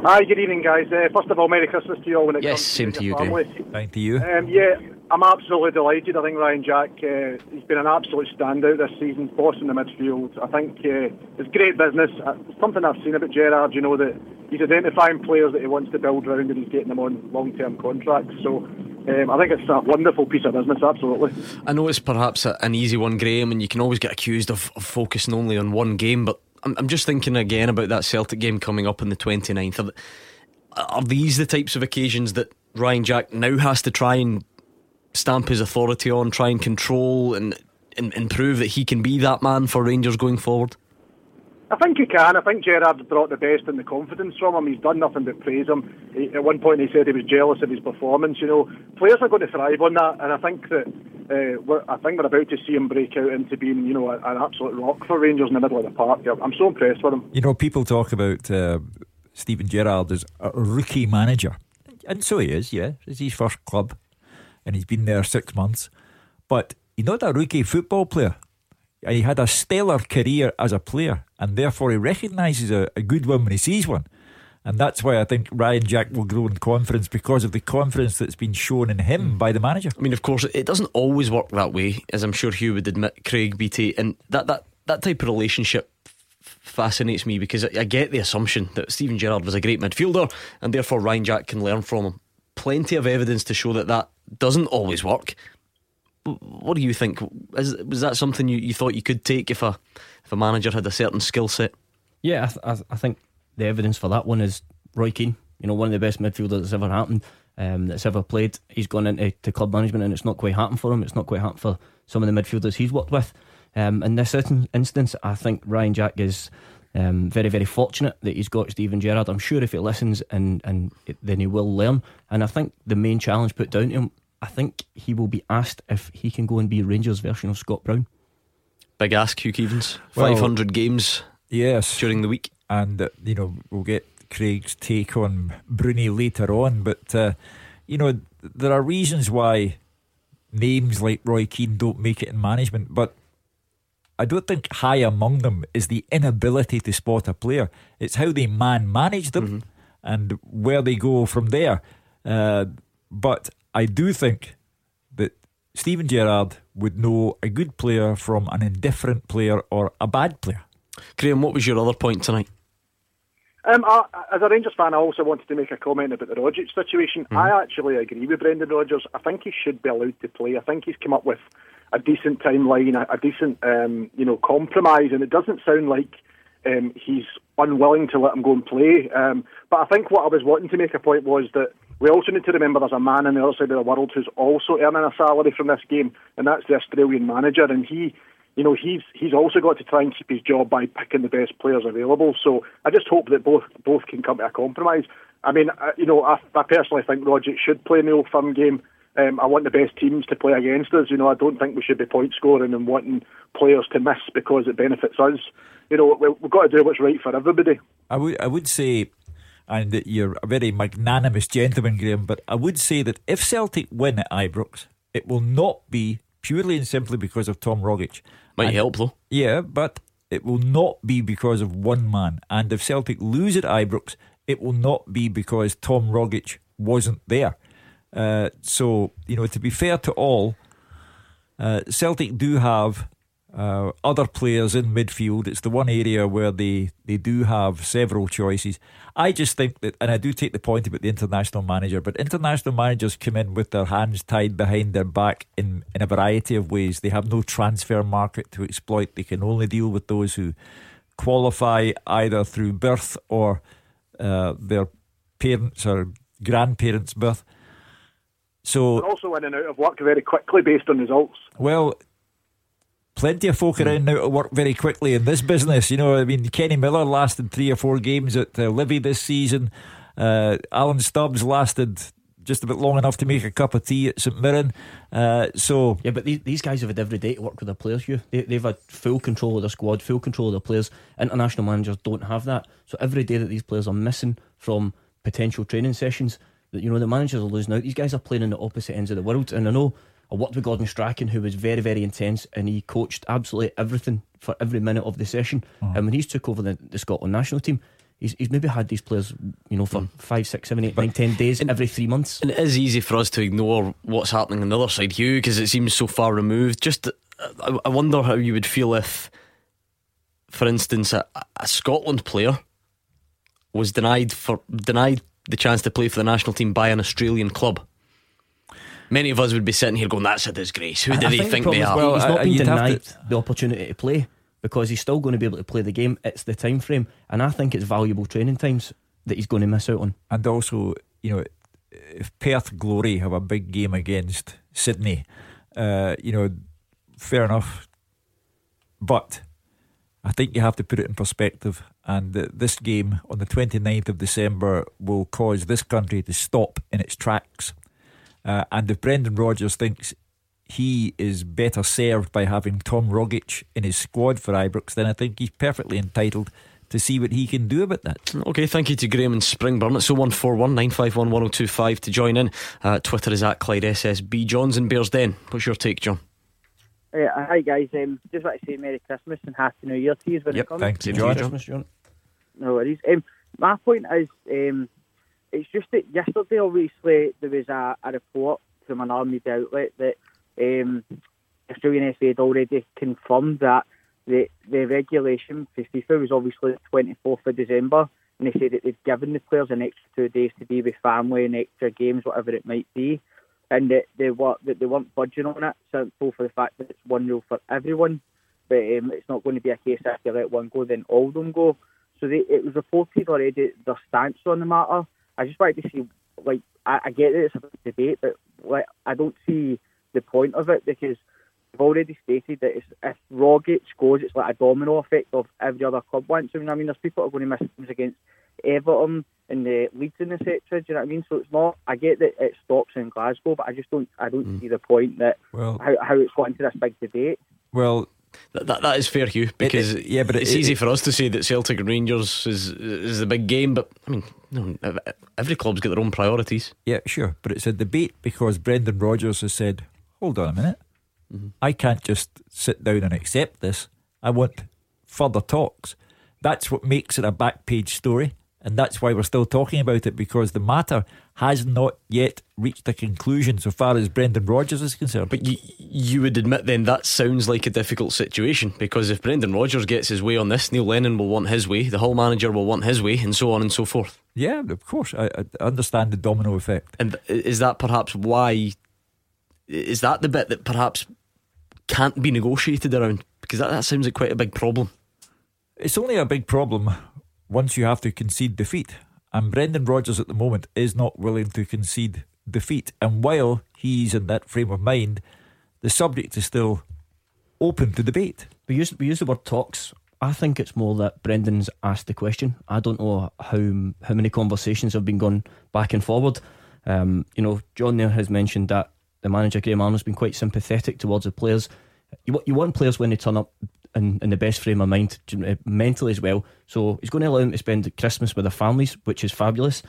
Hi, good evening, guys. Uh, first of all, Merry Christmas to you all when it Yes, comes same to you, your Graham. family. Thank you. Um, yeah, I'm absolutely delighted. I think Ryan Jack, uh, he's been an absolute standout this season, bossing the midfield. I think uh, it's great business. Uh, something I've seen about Gerrard, you know, that he's identifying players that he wants to build around and he's getting them on long-term contracts. So um, I think it's a wonderful piece of business, absolutely. I know it's perhaps a, an easy one, Graham, and you can always get accused of, of focusing only on one game, but I'm, I'm just thinking again about that Celtic game coming up on the 29th. Are, are these the types of occasions that Ryan Jack now has to try and stamp his authority on, try and control and, and, and prove that he can be that man for Rangers going forward? I think he can. I think Gerrard brought the best in the confidence from him. He's done nothing but praise him. He, at one point, he said he was jealous of his performance. You know, players are going to thrive on that, and I think that uh, we're, I think we're about to see him break out into being, you know, an absolute rock for Rangers in the middle of the park. I'm so impressed with him. You know, people talk about uh, Steven Gerrard as a rookie manager, and so he is. Yeah, it's his first club, and he's been there six months. But he's not a rookie football player. He had a stellar career as a player, and therefore he recognises a, a good one when he sees one. And that's why I think Ryan Jack will grow in confidence because of the confidence that's been shown in him hmm. by the manager. I mean, of course, it doesn't always work that way, as I'm sure Hugh would admit, Craig Beattie, and that, that, that type of relationship fascinates me because I, I get the assumption that Steven Gerrard was a great midfielder and therefore Ryan Jack can learn from him. Plenty of evidence to show that that doesn't always work. What do you think? Is, was that something you, you thought you could take if a if a manager had a certain skill set? Yeah, I, th- I, th- I think the evidence for that one is Roy Keane. You know, one of the best midfielders that's ever happened, um, that's ever played. He's gone into to club management and it's not quite happened for him. It's not quite happened for some of the midfielders he's worked with. Um, in this instance, I think Ryan Jack is um, very, very fortunate that he's got Steven Gerrard. I'm sure if he listens and, and it, then he will learn. And I think the main challenge put down to him, I think he will be asked if he can go and be Rangers' version of Scott Brown. Big ask, Hugh Keevins. Well, 500 games yes. during the week. And, uh, you know, we'll get Craig's take on Bruni later on. But, uh, you know, there are reasons why names like Roy Keane don't make it in management. But I don't think high among them is the inability to spot a player. It's how they man manage them mm-hmm. and where they go from there. Uh, but I do think Steven Gerrard would know a good player from an indifferent player or a bad player. Graham, what was your other point tonight? Um, I, as a Rangers fan, I also wanted to make a comment about the Rogic situation. Mm-hmm. I actually agree with Brendan Rodgers. I think he should be allowed to play. I think he's come up with a decent timeline, a, a decent, um, you know, compromise, and it doesn't sound like um, he's unwilling to let him go and play. Um, but I think what I was wanting to make a point was that we also need to remember there's a man on the other side of the world who's also earning a salary from this game, and that's the Australian manager, and he you know, he's he's also got to try and keep his job by picking the best players available. So I just hope that both both can come to a compromise. I mean, I, you know, I, I personally think Rogic should play in the Old Firm game. Um, I want the best teams to play against us. You know, I don't think we should be point scoring and wanting players to miss because it benefits us. You know, we, we've got to do what's right for everybody. I would I would say, and that you're a very magnanimous gentleman, Graham, but I would say that if Celtic win at Ibrox, it will not be purely and simply because of Tom Rogic. Might and, help though. Yeah, but it will not be because of one man. And if Celtic lose at Ibrox, it will not be because Tom Rogic wasn't there. Uh, so, you know, to be fair to all, uh, Celtic do have uh, other players in midfield. It's the one area where they, they do have several choices. I just think that, and I do take the point about the international manager, but international managers come in with their hands tied behind their back in, in a variety of ways. They have no transfer market to exploit. They can only deal with those who qualify either through birth or uh, their parents or grandparents' birth. So also in and out of work very quickly based on results. Well, plenty of folk around now to work very quickly in this business. You know, I mean, Kenny Miller lasted three or four games at uh, Livy this season. Uh, Alan Stubbs lasted just about long enough to make a cup of tea at St Mirren. Uh, so yeah, but these, these guys have had every day to work with their players. You, they, they've had full control of their squad, full control of their players. International managers don't have that. So every day that these players are missing from potential training sessions, that you know the managers are losing out. These guys are playing in the opposite ends of the world, and I know I worked with Gordon Strachan, who was very, very intense, and he coached absolutely everything for every minute of the session. Mm. And when he's took over the, the Scotland national team, he's, he's maybe had these players, you know, for mm. five, six, seven, eight, but, nine, ten days every three months. And it is easy for us to ignore what's happening on the other side, Hugh, because it seems so far removed. Just, I, I wonder how you would feel if, for instance, a, a Scotland player was denied for denied the chance to play for the national team by an Australian club many of us would be sitting here going, "That's a disgrace." Who do they think, think they are? Well, he's not been denied to... the opportunity to play because he's still going to be able to play the game. It's the time frame, and I think it's valuable training times that he's going to miss out on. And also, you know, if Perth Glory have a big game against Sydney, uh, you know, fair enough, but. I think you have to put it in perspective. And uh, this game on the 29th of December will cause this country to stop in its tracks uh, and if Brendan Rodgers thinks he is better served by having Tom Rogic in his squad for Ibrox, then I think he's perfectly entitled to see what he can do about that. Okay, thank you to Graham and Springburn. It's 0141 951 1025 to join in. Uh, Twitter is at Clyde SSB. John's in Bearsden. What's your take, John? Uh, hi guys, um, just want to say Merry Christmas and Happy New Year to you when yep, it comes. Thanks, John. Merry Christmas, John. No worries. Um, my point is, um, it's just that yesterday, obviously, there was a, a report from an army outlet that um, Australian FA had already confirmed that the the regulation for FIFA was obviously the 24th of December, and they said that they've given the players an extra two days to be with family and extra games, whatever it might be, and that they were that they weren't budging on it. Simple for the fact that it's one rule for everyone, but um, it's not going to be a case that if you let one go, then all of them go. So they, it was reported already their stance on the matter. I just wanted to see, like, I, I get that it's a big debate, but like, I don't see the point of it because they've already stated that it's, if Rogic scores, it's like a domino effect of every other club wants. Mean, I mean, there's people are going to miss games against Everton and the Leeds and etc. Do you know what I mean? So it's not. I get that it stops in Glasgow, but I just don't. I don't Mm. see the point that Well- how, how it's got into this big debate. Well, That, that, that is fair, Hugh, because it- yeah, but it's it- easy for us to say that Celtic and Rangers is is the big game, but I mean, no, every club's got their own priorities. Yeah, sure. But it's a debate because Brendan Rodgers has said, hold on a minute. Mm-hmm. I can't just sit down and accept this. I want further talks. That's what makes it a back page story. And that's why we're still talking about it because the matter has not yet reached a conclusion so far as Brendan Rodgers is concerned. But you, you would admit then that sounds like a difficult situation because if Brendan Rodgers gets his way on this, Neil Lennon will want his way, the Hull manager will want his way, and so on and so forth. yeah, of course. I, I understand the domino effect. And is that perhaps why? Is that the bit that perhaps can't be negotiated around? Because that, that sounds like quite a big problem. It's only a big problem once you have to concede defeat. And Brendan Rodgers at the moment is not willing to concede defeat. And while he's in that frame of mind, the subject is still open to debate. We use we use the word talks. I think it's more that Brendan's asked the question. I don't know how how many conversations have been gone back and forward. Um, you know, John there has mentioned that the manager Graham Arnold's been quite sympathetic towards the players. You you want players when they turn up in, in the best frame of mind uh, mentally as well. So he's going to allow them to spend Christmas with their families, which is fabulous.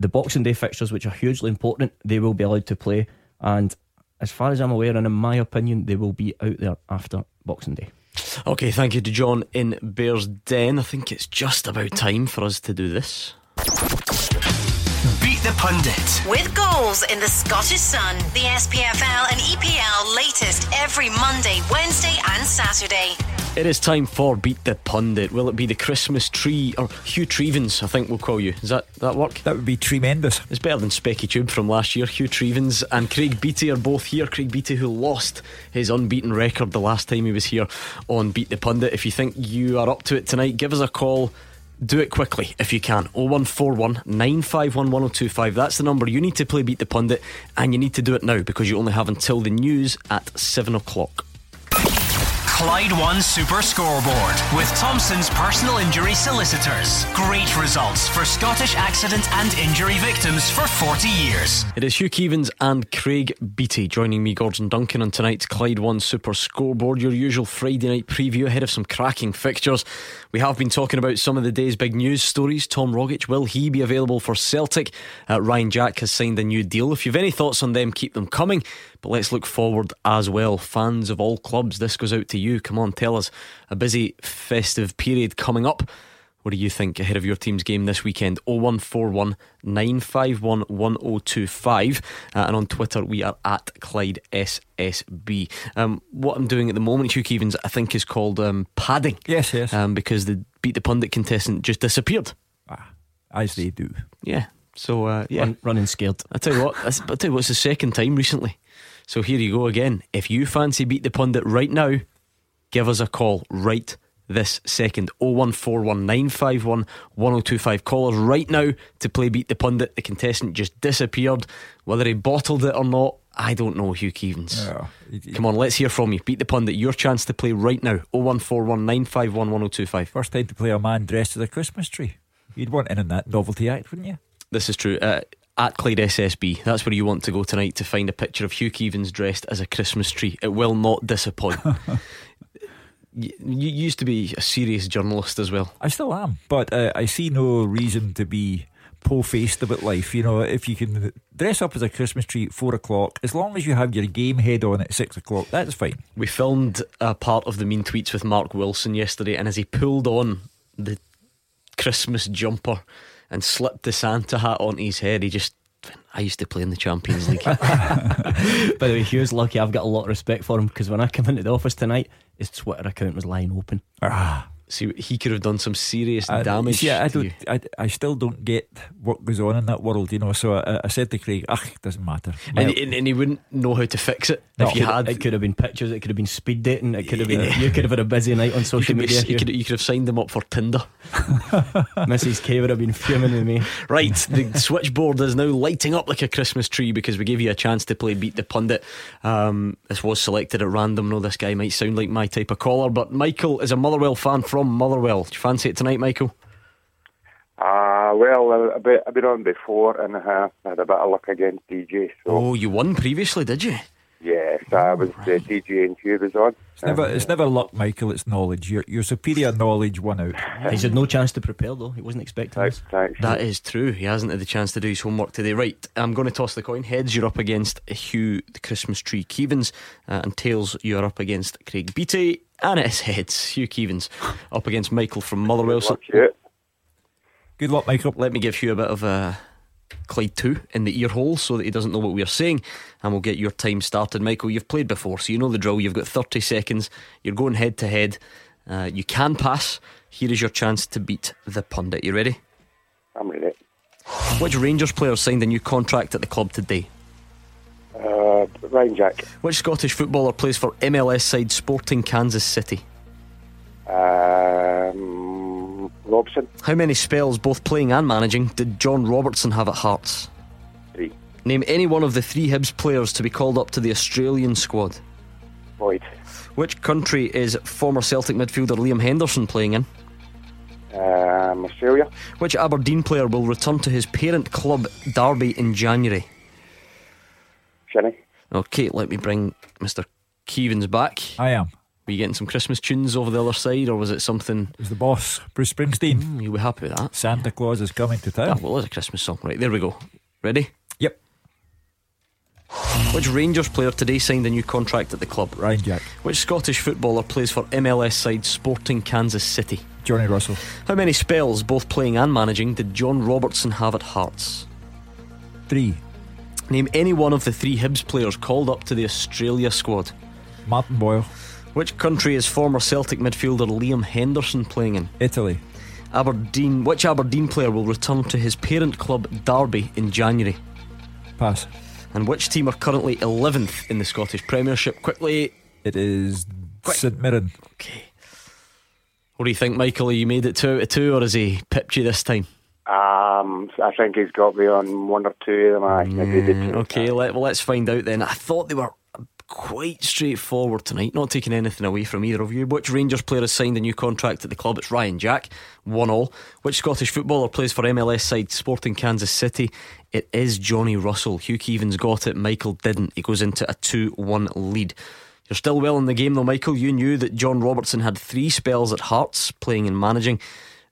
The Boxing Day fixtures, which are hugely important, they will be allowed to play. And as far as I'm aware, and in my opinion, they will be out there after Boxing Day. Okay, thank you to John in Bearsden. I think it's just about time for us to do this. Beat the Pundit. With goals in the Scottish Sun, the SPFL and EPL latest every Monday, Wednesday, and Saturday. It is time for Beat the Pundit. Will it be the Christmas tree or Hugh Trevens? I think we'll call you. Does that that work? That would be tremendous. It's better than Specky Tube from last year. Hugh Trevens and Craig Beattie are both here. Craig Beattie, who lost his unbeaten record the last time he was here on Beat the Pundit. If you think you are up to it tonight, give us a call. Do it quickly if you can. 0141 951 1025. That's the number you need to play Beat the Pundit, and you need to do it now because you only have until the news at 7 o'clock. Clyde One Super Scoreboard with Thompson's personal injury solicitors. Great results for Scottish accident and injury victims for 40 years. It is Hugh Keevins and Craig Beattie joining me, Gordon Duncan, on tonight's Clyde One Super Scoreboard, your usual Friday night preview ahead of some cracking fixtures. We have been talking about some of the day's big news stories. Tom Rogic, will he be available for Celtic? Uh, Ryan Jack has signed a new deal. If you've any thoughts on them, keep them coming. But let's look forward as well. Fans of all clubs, this goes out to you. Come on, tell us. A busy festive period coming up. What do you think ahead of your team's game this weekend? 0141 951 1025. Uh, and on Twitter, we are at Clyde SSB. Um, what I'm doing at the moment, Hugh Keevins, I think is called um, padding. Yes, yes. Um, because the Beat the Pundit contestant just disappeared. Ah, As they do. Yeah. So, uh, yeah. Run, running scared. I tell you what, I tell you what, it's the second time recently. So here you go again. If you fancy Beat the Pundit right now, give us a call right this second. 0141 951 1025. Call us right now to play Beat the Pundit. The contestant just disappeared. Whether he bottled it or not, I don't know, Hugh Keevins. Come on, let's hear from you. Beat the Pundit, your chance to play right now. 0141 951 1025. First time to play a man dressed as a Christmas tree. You'd want in on that novelty act, wouldn't you? This is true. Uh, at Clyde SSB, that's where you want to go tonight to find a picture of Hugh Keevins dressed as a Christmas tree. It will not disappoint. [laughs] you, you used to be a serious journalist as well. I still am, but uh, I see no reason to be po-faced about life. You know, if you can dress up as a Christmas tree at four o'clock, as long as you have your game head on at six o'clock, that's fine. We filmed a part of the mean tweets with Mark Wilson yesterday, and as he pulled on the Christmas jumper and slipped the Santa hat on his head, he just. I used to play in the Champions League. [laughs] By the way, Hugh's lucky. I've got a lot of respect for him because when I come into the office tonight, his Twitter account was lying open. Ah. See, he could have done some serious I- damage. Yeah, I don't. I, I still don't get what goes on in that world, you know. So I, I said to Craig, "Ah, it doesn't matter." And, and, and he wouldn't know how to fix it No, if you it could- had. it could have been pictures, it could have been speed dating, it could have been you could have had a busy night on you, social be- media. you could, you could have signed them up for Tinder. [laughs] Mrs. K would have been fuming with me. Right, the switchboard is now lighting up like a Christmas tree because we gave you a chance to play Beat the Pundit. Um, this was selected at random. No, this guy might sound like my type of caller, but Michael is a Motherwell fan from Motherwell. Do you fancy it tonight, Michael? Uh, well, I- I've been, I've been on before and uh, I had a bit of luck against DJ. So, Oh, you won previously, did you? yes, I was the DJ and Hugh was on. It's never. It's never luck, Michael. It's knowledge. Your your superior knowledge won out. He's had no chance to prepare though. He wasn't expecting this. Thanks. That is true. He hasn't had the chance to do his homework today. Right, I'm going to toss the coin. Heads, you're up against Hugh, the Christmas tree Keevins, uh, and tails, you're up against Craig Beattie. And it's heads, Hugh Keevins, up against Michael from Motherwell. So Good luck, Michael. Let me give Hugh a bit of a Clyde 2 in the ear hole so that he doesn't know what we're saying, and we'll get your time started. Michael, you've played before, so you know the drill. You've got 30 seconds. You're going head to head. Uh, you can pass. Here is your chance to beat the pundit. You ready? I'm ready. Which Rangers player signed a new contract at the club today? Uh, Ryan Jack. Which Scottish footballer plays for MLS side Sporting Kansas City? Um, Robson. How many spells, both playing and managing, did John Robertson have at Hearts? Three. Name any one of the three Hibs players to be called up to the Australian squad. Boyd. Which country is former Celtic midfielder Liam Henderson playing in? Um, Australia. Which Aberdeen player will return to his parent club Derby in January? Shinnie. Okay, let me bring Mr. Keevins back. I am. Were you getting some Christmas tunes over the other side, or was it something? It was the boss, Bruce Springsteen. Mm, you'll be happy with that. Santa Claus is coming to Ah, town. well, it's a Christmas song. Right, there we go. Ready? Yep. Which Rangers player today signed a new contract at the club? Ryan Jack. Which Scottish footballer plays for MLS side Sporting Kansas City? Johnny Russell. How many spells, both playing and managing, did John Robertson have at Hearts? Three. Name any one of the three Hibs players called up to the Australia squad. Martin Boyle. Which country is former Celtic midfielder Liam Henderson playing in? Italy. Aberdeen. Which Aberdeen player will return to his parent club Derby in January? Pass. And which team are currently 11th in the Scottish Premiership? Quickly. It is St Mirren. Okay. What do you think, Michael? Are you made it two out of two, or has he pipped you this time? Um, I think he's got me on one or two of them. I two. Okay, let, well, let's find out then. I thought they were quite straightforward tonight, not taking anything away from either of you. Which Rangers player has signed a new contract at the club? It's Ryan Jack, one all. Which Scottish footballer plays for MLS side Sporting Kansas City? It is Johnny Russell. Hugh Keevins got it, Michael didn't. He goes into a 2 1 lead. You're still well in the game though, Michael. You knew that John Robertson had three spells at Hearts, playing and managing.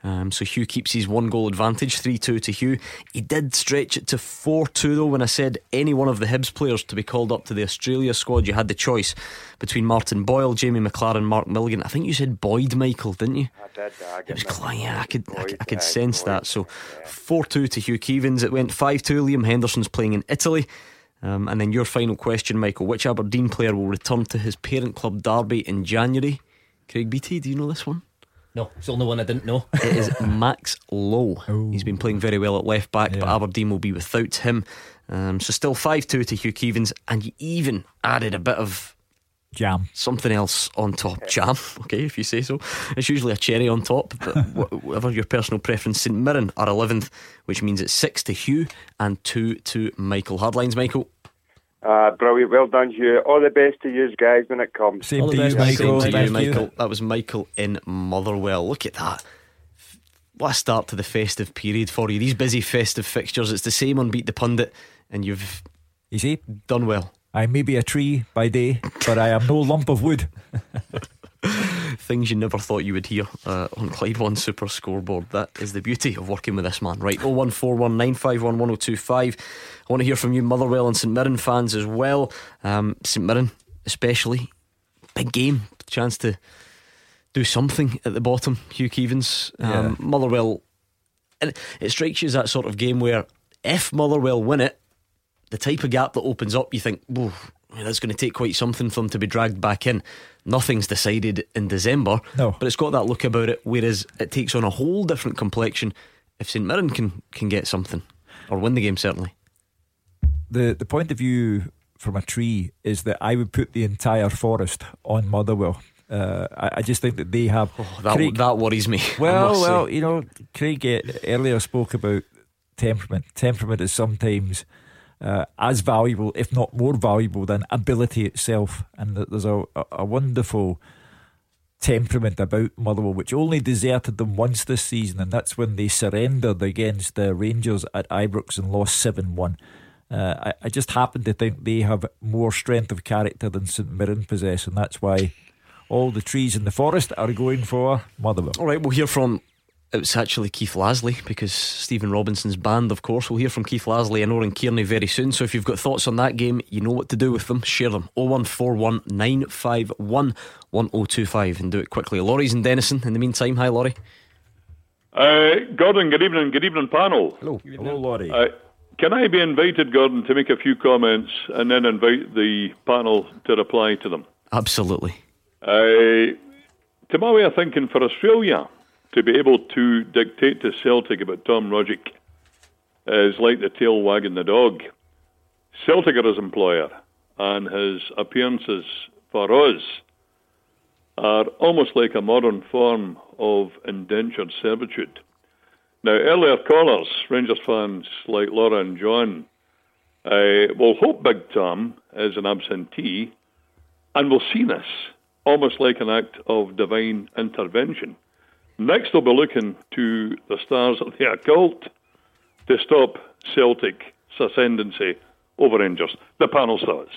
Um, so Hugh keeps his one goal advantage, 3 2 to Hugh. He did stretch it to 4 2 though when I said any one of the Hibs players to be called up to the Australia squad. You had the choice between Martin Boyle, Jamie Maclaren, Mark Milligan. I think you said Boyd, Michael, didn't you? I did. Uh, It was Clyde, yeah, I could, I, could- I could sense that. So 4 2 to Hugh Keevins. It went 5 2. Liam Henderson's playing in Italy. Um, and then your final question, Michael. Which Aberdeen player will return to his parent club Derby in January? Craig Beattie, do you know this one? No, it's the only one I didn't know. It is Max Lowe. He's been playing very well at left back, but Aberdeen will be without him. Um, so still 5 2 to Hugh Keevins, and you even added a bit of jam, something else on top. Jam, [laughs] okay, if you say so. It's usually a cherry on top, but [laughs] wh- whatever your personal preference. St Mirren are 11th, which means it's 6 to Hugh and 2 to Michael. Hardlines, Michael. Uh, brilliant. Well done, Hugh. All the best to you guys when it comes. Same to you, Michael. Same to you, you. Michael. That was Michael in Motherwell. Look at that. What a start to the festive period for you. These busy festive fixtures. It's the same on Beat the Pundit, and you've You see, done well. I may be a tree by day, but I am no lump of wood. [laughs] Things you never thought you would hear uh, on Clyde One Super Scoreboard. That is the beauty of working with this man. Right, 01419511025. I want to hear from you, Motherwell and St Mirren fans as well. Um, St Mirren, especially. Big game. Chance to do something at the bottom. Hugh Keevins. Um, Motherwell. And it strikes you as that sort of game where if Motherwell win it, the type of gap that opens up, you think, "Whoa, I mean, that's going to take quite something for them to be dragged back in. Nothing's decided in December, No. but it's got that look about it. Whereas it takes on a whole different complexion if St Mirren can can get something or win the game. Certainly, the the point of view from a tree is that I would put the entire forest on Motherwell. Uh, I, I just think that they have Oh, that that worries me. Well, must say. well, you know, Craig uh, earlier spoke about temperament. Temperament is sometimes uh, as valuable, if not more valuable, than ability itself. And there's a, a, a wonderful temperament about Motherwell, which only deserted them once this season, and that's when they surrendered against the Rangers at Ibrox and lost 7 1. Uh, I, I just happen to think they have more strength of character than St Mirren possess, and that's why all the trees in the forest are going for Motherwell. All right, we'll hear from. It's actually Keith Lasley because Stephen Robinson's banned, of course. We'll hear from Keith Lasley and Oran Kearney very soon. So if you've got thoughts on that game, you know what to do with them. Share them 0141 951 1025 and do it quickly. Laurie's in Dennistoun in the meantime. Hi, Laurie. Uh, Gordon, good evening, good evening, panel. Hello, hello, Laurie. Uh, can I be invited, Gordon, to make a few comments and then invite the panel to reply to them? Absolutely. Uh, my way of thinking for Australia to be able to dictate to Celtic about Tom Rogic is like the tail wagging the dog. Celtic are his employer, and his appearances for us are almost like a modern form of indentured servitude. Now, earlier callers, Rangers fans like Laura and John, uh, will hope Big Tom is an absentee and will see this almost like an act of divine intervention. Next, they'll be looking to the stars of the occult to stop Celtic's ascendancy over Rangers. The panel thoughts.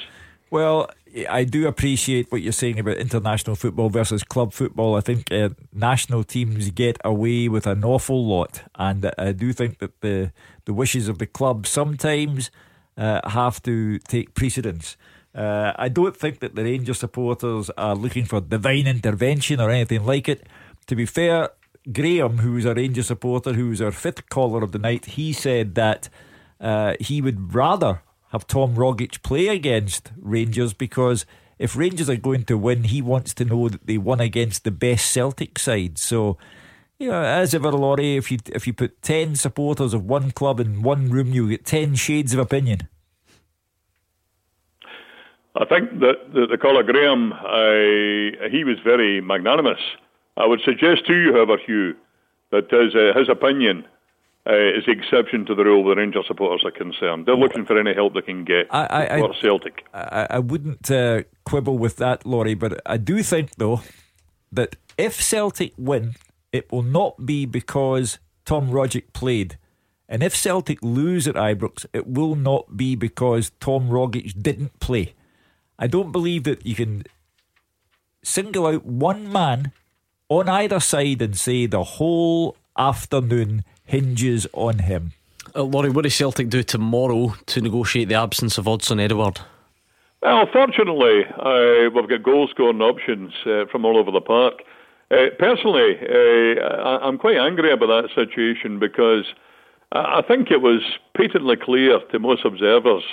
Well, I do appreciate what you're saying about international football versus club football. I think uh, national teams get away with an awful lot, and I do think that the the wishes of the club sometimes uh, have to take precedence. Uh, I don't think that the Rangers supporters are looking for divine intervention or anything like it. To be fair, Graham, who was a Rangers supporter, who was our fifth caller of the night, he said that uh, he would rather have Tom Rogic play against Rangers because if Rangers are going to win, he wants to know that they won against the best Celtic side. So, you know, as ever, Laurie, if you if you put ten supporters of one club in one room, you get ten shades of opinion. I think that the, caller Graham, he was very magnanimous. I would suggest to you, however, Hugh, that his, uh, his opinion uh, is the exception to the rule where Rangers supporters are concerned. They're looking for any help they can get I- I- for Celtic. I, I wouldn't uh, quibble with that, Laurie, but I do think, though, that if Celtic win, it will not be because Tom Rogic played. And if Celtic lose at Ibrox, it will not be because Tom Rogic didn't play. I don't believe that you can single out one man on either side and say the whole afternoon hinges on him. Uh, Laurie, what does Celtic do tomorrow to negotiate the absence of Odsonne Edouard? Well, fortunately, uh, we've got goal scoring options uh, from all over the park. Uh, personally, uh, I- I'm quite angry about that situation because I I think it was patently clear to most observers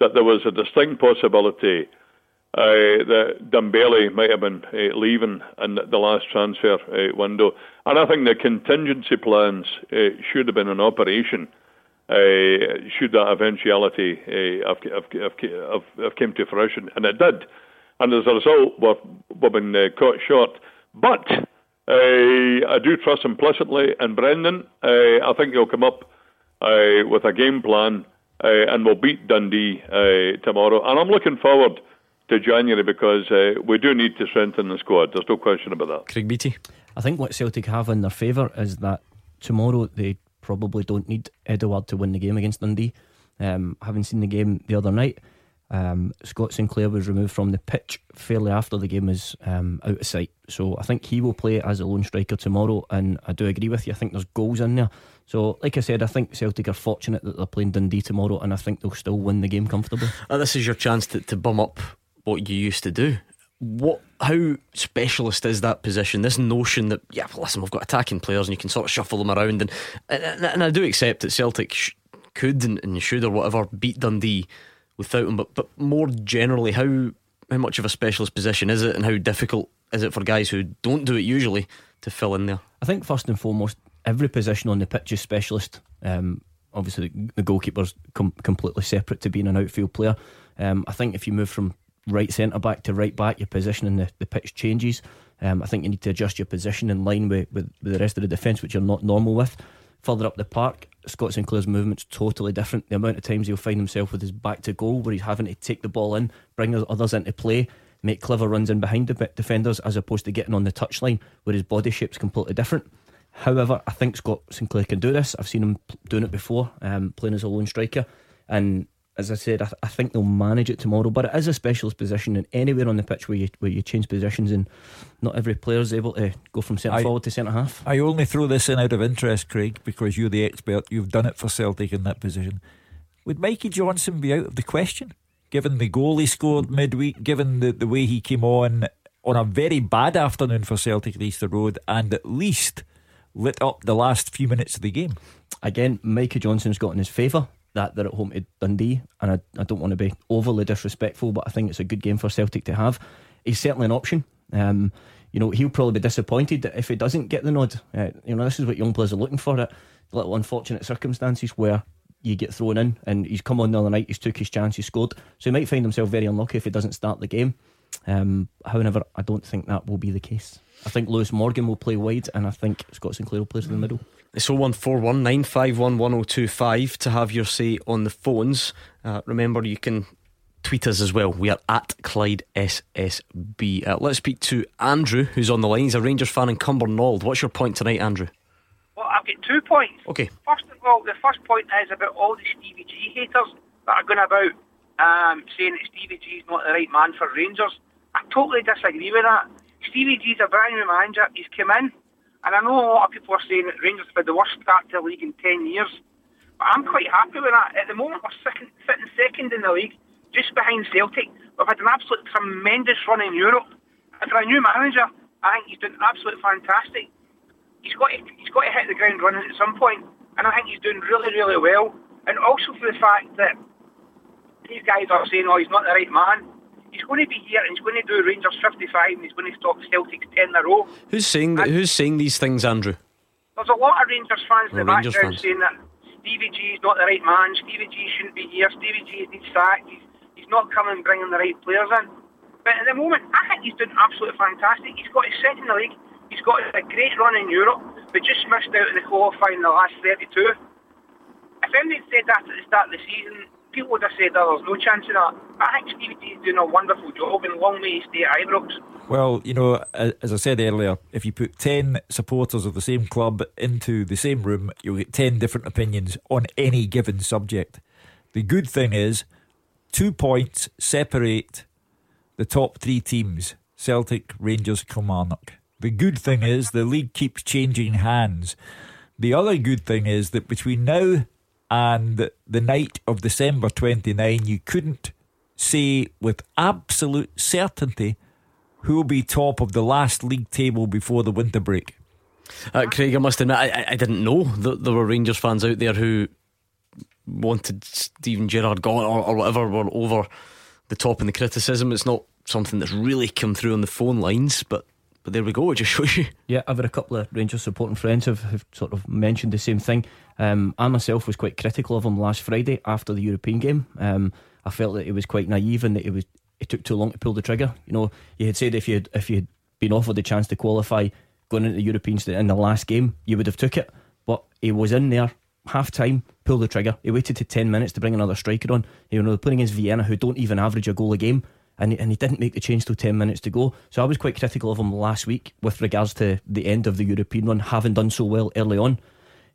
that there was a distinct possibility uh, that Dembele might have been uh, leaving in the- last transfer uh, window. And I think the contingency plans uh, should have been in operation uh, should that eventuality uh, have, have, have, have, came to fruition. And it did. And as a result, we've, we've been caught short. But I do trust implicitly in Brendan. I think he'll come up with a game plan and we'll beat Dundee tomorrow. And I'm looking forward to January because uh, we do need to strengthen the squad. There's no question about that. Craig Beattie. I think what Celtic have in their favour is that tomorrow they probably don't need Edouard to win the game against Dundee. Um, having seen the game the other night, um, Scott Sinclair was removed from the pitch fairly after the game was um, out of sight. So I think he will play as a lone striker tomorrow. And I do agree with you. I think there's goals in there. So, like I said, I think Celtic are fortunate that they're playing Dundee tomorrow, and I think they'll still win the game comfortably. Uh, this is your chance to, to bum up what you used to do. What? How specialist is that position? This notion that yeah, listen, we've got attacking players and you can sort of shuffle them around, and and, and I do accept that Celtic sh- could and, and should or whatever beat Dundee without him. But but more generally, how how much of a specialist position is it, and how difficult is it for guys who don't do it usually to fill in there? I think first and foremost, every position on the pitch is specialist. Um, obviously, the, the goalkeeper's com- completely separate to being an outfield player. Um, I think if you move from right centre back to right back, your position in the, the pitch changes. Um, I think you need to adjust your position in line with, with, with the rest of the defence, which you're not normal with. Further up the park, Scott Sinclair's movement's totally different. The amount of times he'll find himself with his back to goal, where he's having to take the ball in, bring others into play, make clever runs in behind the defenders, as opposed to getting on the touchline, where his body shape's completely different. However, I think Scott Sinclair can do this. I've seen him doing it before, um, playing as a lone striker, and as I said, I, th- I, think they'll manage it tomorrow. But it is a specialist position, and anywhere on the pitch where you where you change positions, and not every player is able to go from centre forward to centre half. I only throw this in out of interest, Craig, because you're the expert. You've done it for Celtic in that position. Would Mikey Johnston be out of the question, given the goal he scored midweek, given the, the way he came on on a very bad afternoon for Celtic at Easter Road, and at least lit up the last few minutes of the game? Again, Mikey Johnston's got in his favour that they're at home to Dundee, and I, I don't want to be overly disrespectful, but I think it's a good game for Celtic to have. He's certainly an option. Um, you know, he'll probably be disappointed if he doesn't get the nod. Uh, you know, this is what young players are looking for. At little unfortunate circumstances where you get thrown in, and he's come on the other night, he's took his chance, he scored. So he might find himself very unlucky if he doesn't start the game. Um, however, I don't think that will be the case. I think Lewis Morgan will play wide, and I think Scott Sinclair will play in the middle. It's 0141 951 1025 to have your say on the phones. Uh, remember, you can tweet us as well. We are at Clyde SSB. Uh, let's speak to Andrew, who's on the line. He's a Rangers fan in Cumbernauld. What's your point tonight, Andrew? Well, I've got two points. Okay. First of all, the first point is about all the Stevie G haters that are going about um, saying that Stevie G is not the right man for Rangers. I totally disagree with that. Stevie G is a brand new manager. He's come in and I know a lot of people are saying that Rangers have had the worst start to the league in 10 years. But I'm quite happy with that. At the moment, we're second, sitting second in the league, just behind Celtic. We've had an absolute tremendous run in Europe. And for a new manager, I think he's doing absolutely fantastic. He's got to, he's got to hit the ground running at some point, and I think he's doing really, really well. And also for the fact that these guys are saying, oh, he's not the right man. He's going to be here and he's going to do Rangers 55 and he's going to stop Celtics 10 in a row. Who's saying that, Who's saying these things, Andrew? There's a lot of Rangers fans in the Rangers background fans. saying that Stevie G is not the right man, Stevie G shouldn't be here, Stevie G needs sacked, he's, he's not coming bringing the right players in. But at the moment, I think he's doing absolutely fantastic. He's got his second in the league, he's got a great run in Europe, but just missed out in the qualifying in the last 32. If anybody said that at the start of the season, people would have said, there's no chance of that. I think Stevie doing a wonderful job and long may stay at Ibrox. Well, you know, as I said earlier, if you put 10 supporters of the same club into the same room, you'll get 10 different opinions on any given subject. The good thing is, two points separate the top three teams Celtic, Rangers, Kilmarnock. The good thing is, the league keeps changing hands. The other good thing is that between now and the night of December 29, you couldn't say with absolute certainty who will be top of the last league table before the winter break. Uh, Craig, I must admit, I, I didn't know that there were Rangers fans out there who wanted Steven Gerrard gone or, or whatever were over the top in the criticism. It's not something that's really come through on the phone lines, but but there we go. It [laughs] just shows you. Yeah, I've had a couple of Rangers supporting friends have, have sort of mentioned the same thing. Um, I myself was quite critical of him last Friday after the European game. Um, I felt that he was quite naive and that it was it took too long to pull the trigger. You know, you had said if you if you had been offered the chance to qualify going into the Europeans in the last game, you would have took it. But he was in there half time, pulled the trigger. He waited to ten minutes to bring another striker on. You know, playing against Vienna, who don't even average a goal a game. And he, and he didn't make the change till 10 minutes to go. So I was quite critical of him last week with regards to the end of the European run, having done so well early on.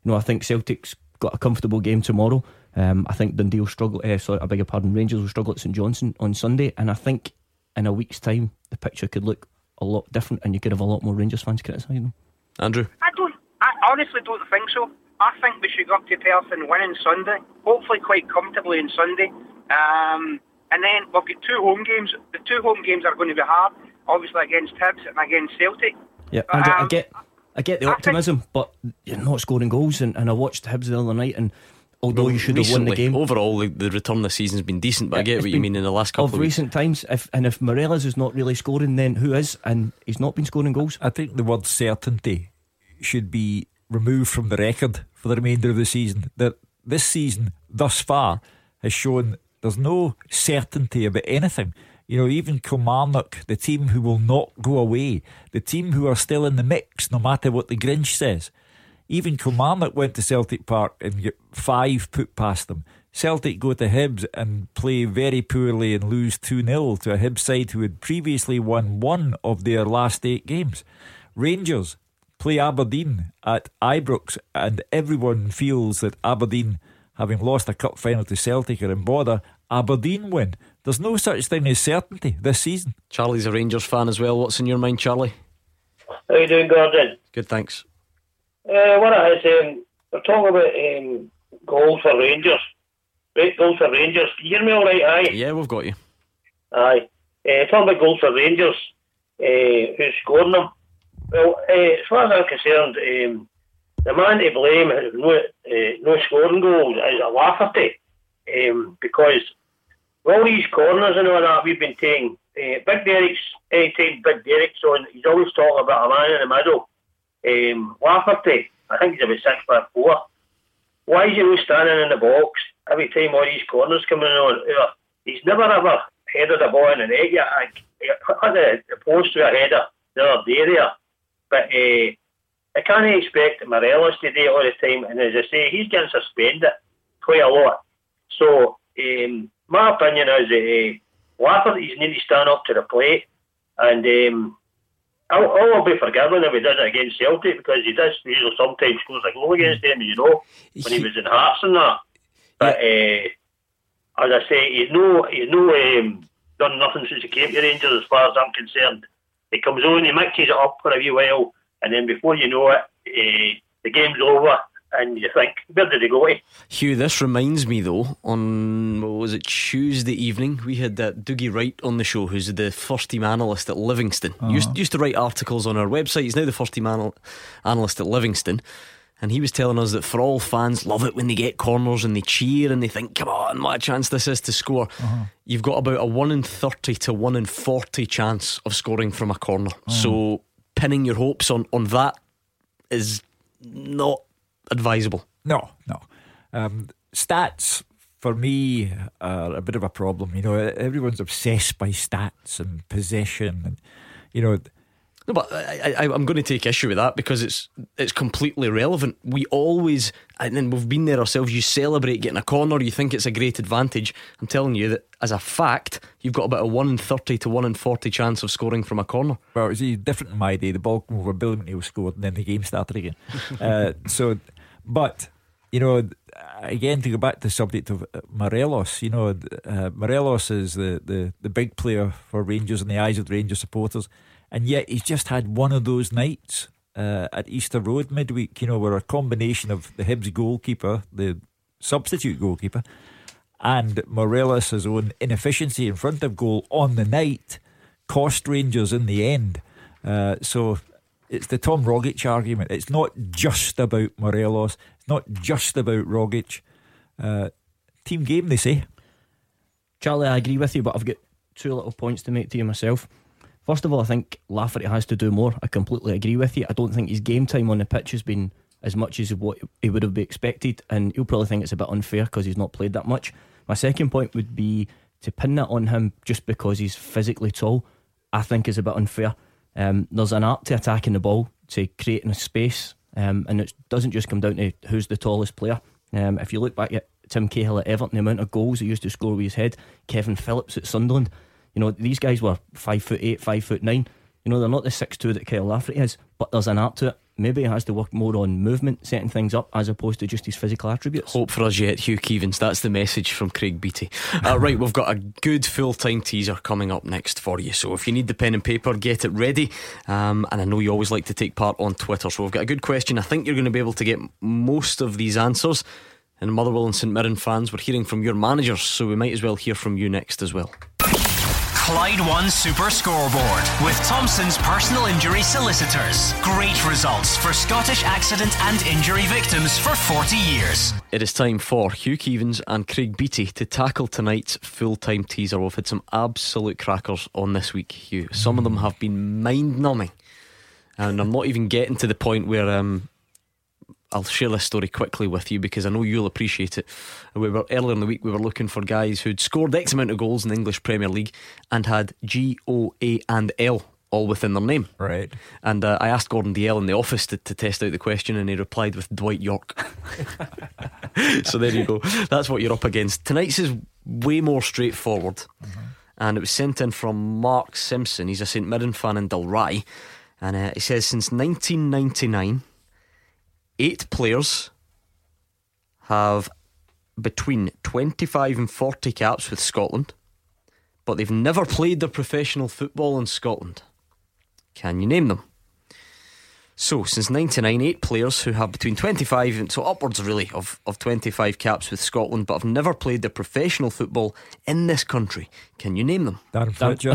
You know, I think Celtic's got a comfortable game tomorrow. Um, I think Dundee will struggle. Uh, sorry, I beg your pardon. Rangers will struggle at St Johnstone on Sunday, and I think in a week's time the picture could look a lot different, and you could have a lot more Rangers fans criticising them. Andrew, I don't. I honestly don't think so. I think we should go up to Perth and win on Sunday. Hopefully, quite comfortably on Sunday. Um, and then we've got two home games. The two home games are going to be hard, obviously against Hibs and against Celtic. Yeah, But, Andrew, I um, get, I get the I optimism, but you're not scoring goals. And, and I watched Hibs the other night, and although you should have won the game. Overall, the, the return this season's been decent, but I get what you mean in the last couple of of, weeks. recent times. If and if Morelos is not really scoring, then who is? And he's not been scoring goals. I think the word certainty should be removed from the record for the remainder of the season. That this season, thus far, has shown there's no certainty about anything. You know, even Kilmarnock, the team who will not go away, the team who are still in the mix, no matter what the Grinch says. Even Kilmarnock went to Celtic Park and get five put past them. Celtic go to Hibs and play very poorly and lose 2 0 to a Hibs side who had previously won one of their last eight games. Rangers play Aberdeen at Ibrox, and everyone feels that Aberdeen, having lost a cup final to Celtic, are in bother. Aberdeen win. There's no such thing as certainty this season. Charlie's a Rangers fan as well. What's in your mind, Charlie? How you doing, Gordon? Good, thanks. Uh, what I is, um, we're talking about um, goals for Rangers. Right, goals for Rangers. Can you hear me all right? Aye. Yeah, we've got you. Aye. Uh, talking about goals for Rangers, uh, who's scoring them? Well, uh, as far as I'm concerned, um, the man to blame has no, uh, no scoring goals is a Lafferty. Um, because all these corners and all that we've been taking, uh, Big Derek's, anytime Big Derek's on, he's always talking about a man in the middle. Um, Lafferty, I think he's about six foot four. Why is he always standing in the box every time all these corners coming on? He's never ever headed the ball in the net yet. I, I had the, the post to a header the other day there. But uh, I can't expect Morelos to do it all the time. And as I say, he's getting suspended quite a lot. So um, my opinion is that uh, Lafferty's need to stand up to the plate. And um, I'll, I'll be forgiven if he does it against Celtic because he does usually sometimes scores a goal against them, you know, when he was in Hearts and that. But uh, as I say, he's no, he's no um, done nothing since he came to Rangers as far as I'm concerned. He comes on, he mixes it up for a wee while, and then before you know it, uh, the game's over, and you think, where did he go to? Hugh, this reminds me though, on what was it Tuesday evening, we had uh, Doogie Wright on the show, who's the first team analyst at Livingston. Used, used to write articles on our website. He's now the first team anal- analyst at Livingston. And he was telling us that for all fans, love it when they get corners and they cheer and they think, come on, what a chance this is to score. You've got about a 1 in 30 to 1 in 40 chance of scoring from a corner. So pinning your hopes on, on that is not advisable. No, no. Um, stats for me are a bit of a problem. You know, everyone's obsessed by stats and possession, and you know. No, but I, I, I'm going to take issue with that because it's it's completely relevant. We always, and then we've been there ourselves. You celebrate getting a corner. You think it's a great advantage. I'm telling you that as a fact, you've got about a one in thirty to one in forty chance of scoring from a corner. Well, it was different in my day. The ball came over, Billy McNeill scored, and then the game started again. [laughs] uh, so, but you know, again to go back to the subject of uh, Morelos, you know, uh, Morelos is the, the the big player for Rangers in the eyes of the Rangers supporters, and yet he's just had one of those nights uh, at Easter Road midweek. You know, where a combination of the Hibs goalkeeper, the substitute goalkeeper, and Morelos' own inefficiency in front of goal on the night cost Rangers in the end. Uh, so it's the Tom Rogic argument. It's not just about Morelos. It's not just about Rogic. Uh, team game, they say. Charlie, I agree with you, but I've got two little points to make to you myself. First of all, I think Lafferty has to do more. I completely agree with you. I don't think his game time on the pitch has been as much as what he would have been expected, and he'll probably think it's a bit unfair because he's not played that much. My second point would be to pin that on him just because he's physically tall. I think is a bit unfair. Um, there's an art to attacking the ball, to creating a space, um, and it doesn't just come down to who's the tallest player. Um, if you look back at Tim Cahill at Everton, the amount of goals he used to score with his head, Kevin Phillips at Sunderland, you know these guys were five foot eight, five foot nine. You know they're not the six two that Kyle Lafferty is, but there's an art to it. Maybe he has to work more on movement, setting things up, as opposed to just his physical attributes. Hope for us yet, Hugh Keevins. That's the message from Craig Beattie. Uh, right, we've got a good full time teaser coming up next for you. So if you need the pen and paper, get it ready. Um, and I know you always like to take part on Twitter. So we've got a good question. I think you're going to be able to get most of these answers. And Motherwell and St Mirren fans, we're hearing from your managers, so we might as well hear from you next as well. Clyde One Super Scoreboard with Thompson's personal injury solicitors. Great results for Scottish accident and injury victims for 40 years. It is time for Hugh Keevins and Craig Beattie to tackle tonight's full time teaser. We've had some absolute crackers on this week, Hugh. Some of them have been mind numbing. And I'm not even getting to the point where um, I'll share this story quickly with you because I know you'll appreciate it. We were earlier in the week we were looking for guys who'd scored X amount of goals in the English Premier League and had G, O, A, and L all within their name. Right. And uh, I asked Gordon Dalziel in the office to, to test out the question, and he replied with Dwight Yorke. [laughs] so there you go. That's what you're up against. Tonight's is way more straightforward. And it was sent in from Mark Simpson. He's a St Mirren fan in Dalry. And uh, he says since 1999, eight players have between 25 and 40 caps with Scotland, but they've never played their professional football in Scotland. Can you name them? So, since 99, eight players who have between 25 and so upwards, really, of, of 25 caps with Scotland, but have never played their professional football in this country. Can you name them? Darren Fletcher.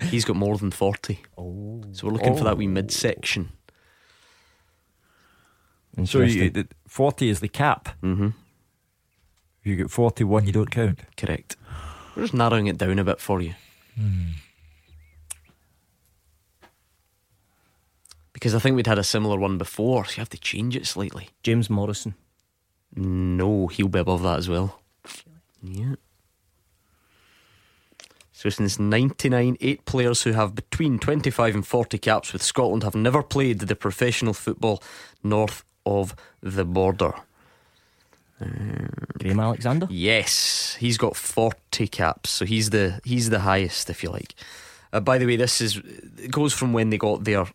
[laughs] He's got more than 40. Oh. So, we're looking for oh. that Oh. wee midsection. So you, the- 40 is the cap. Mm-hmm. If you get 41, you don't count. Correct. We're just narrowing it down a bit for you. Because I think we'd had a similar one before, so you have to change it slightly. James Morrison. No, he'll be above that as well. Yeah. So since 99, eight players who have between 25 and 40 caps with Scotland have never played the professional football north of the border. Graham Alexander? Yes, he's got 40 caps, so he's the he's the highest, if you like. Uh, by the way, this is it goes from when they got their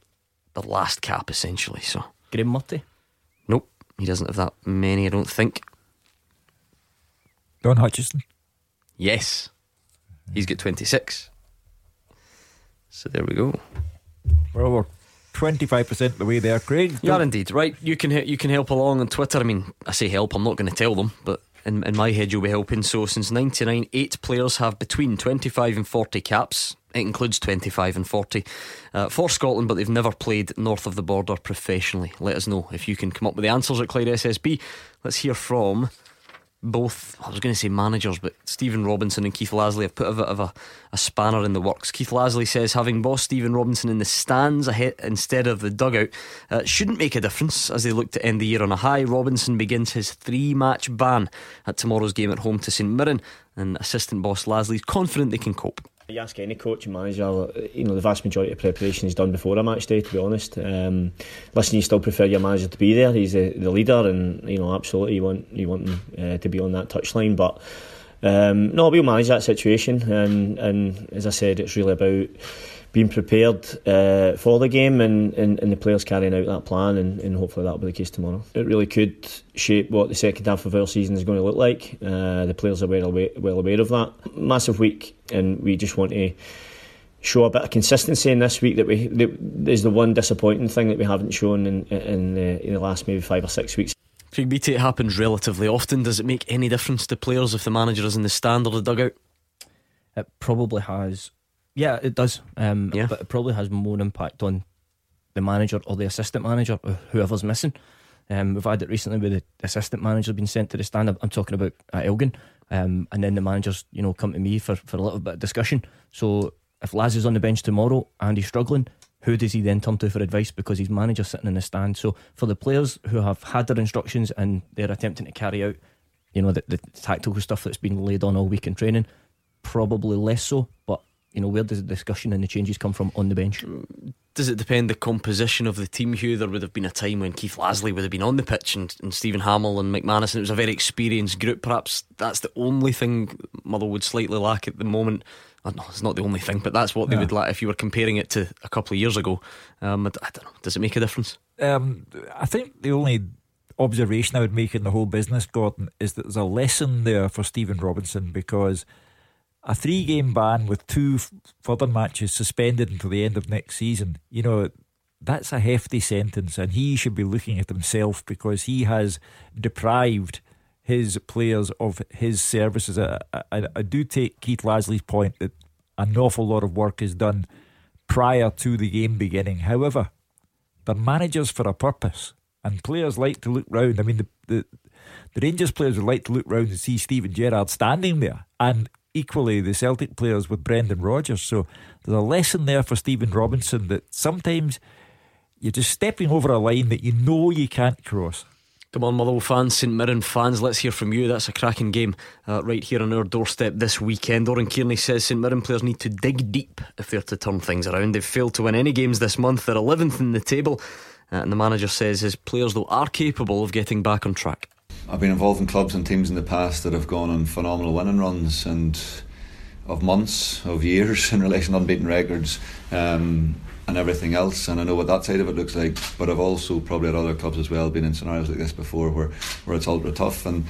their last cap, essentially. So Graeme Murty? nope, he doesn't have that many, I don't think. Don Hutchison? Yes, he's got 26. So there we go. Well, we're 25% of the way there, Craig. You are indeed right. You can you can help along on Twitter. I mean, I say help. I'm not going to tell them, but in in my head, you'll be helping. So since '99, eight players have between 25 and 40 caps. It includes 25 and 40 uh, for Scotland, but they've never played north of the border professionally. Let us know if you can come up with the answers at Clyde SSB. Let's hear from both, I was going to say managers, but Stephen Robinson and Keith Lasley have put a bit of a, a spanner in the works. Keith Lasley says having boss Stephen Robinson in the stands ahead instead of the dugout uh, shouldn't make a difference as they look to end the year on a high. Robinson begins his three match ban at tomorrow's game at home to St Mirren, and assistant boss Lasley is confident they can cope. You ask any coach and manager, you know, the vast majority of preparation is done before a match day, to be honest. Um, listen, you still prefer your manager to be there. He's the, the leader, and, you know, absolutely you want, you want him uh, to be on that touchline. But um, no, we'll manage that situation. And, and as I said, it's really about being prepared uh, for the game and, and, and the players carrying out that plan, and, and hopefully that'll be the case tomorrow. It really could shape what the second half of our season is going to look like. Uh, the players are well aware, well aware of that. Massive week, and we just want to show a bit of consistency in this week that we that is the one disappointing thing that we haven't shown in in, uh, in the last maybe five or six weeks. Craig Beattie, it happens relatively often. Does it make any difference to players if the manager is in the stand or the dugout? It probably has. Yeah, it does. Um, yeah. But it probably has more impact on the manager or the assistant manager, or whoever's missing. Um, we've had it recently with the assistant manager being sent to the stand. I'm, I'm talking about uh, Elgin. Um, and then the managers, you know, come to me for, for a little bit of discussion. So if Laz is on the bench tomorrow and he's struggling, who does he then turn to for advice because his manager's sitting in the stand? So for the players who have had their instructions and they're attempting to carry out, you know, the, the tactical stuff that's been laid on all week in training, probably less so. But you know, where does the discussion and the changes come from on the bench? Does it depend the composition of the team, Hugh? There would have been a time when Keith Lasley would have been on the pitch and, and Stephen Hammell and McManus, and it was a very experienced group. Perhaps that's the only thing Motherwell slightly lack at the moment. I don't know, it's not the only thing, but that's what they Yeah. would lack if you were comparing it to a couple of years ago. Um, I d- I don't know. Does it make a difference? Um, I think the only observation I would make in the whole business, Gordon, is that there's a lesson there for Stephen Robinson because a three game ban with two further matches suspended until the end of next season, you know, that's a hefty sentence, and he should be looking at himself because he has deprived his players of his services. I, I, I do take Keith Lasley's point that an awful lot of work is done prior to the game beginning. However, they're managers for a purpose, and players like to look round. I mean, the, the, the Rangers players would like to look round and see Steven Gerrard standing there, and equally the Celtic players with Brendan Rodgers. So there's a lesson there for Stephen Robinson that sometimes you're just stepping over a line that you know you can't cross. Come on, Motherwell fans, St Mirren fans, let's hear from you. That's a cracking game uh, right here on our doorstep this weekend. Oran Kearney says St Mirren players need to dig deep if they're to turn things around. They've failed to win any games this month. They're 11th in the table. Uh, and the manager says his players, though, are capable of getting back on track. I've been involved in clubs and teams in the past that have gone on phenomenal winning runs and of months, of years [laughs] in relation to unbeaten records. Um, and everything else. And I know what that side of it looks like. But I've also probably at other clubs as well been in scenarios like this before where, where it's ultra tough. And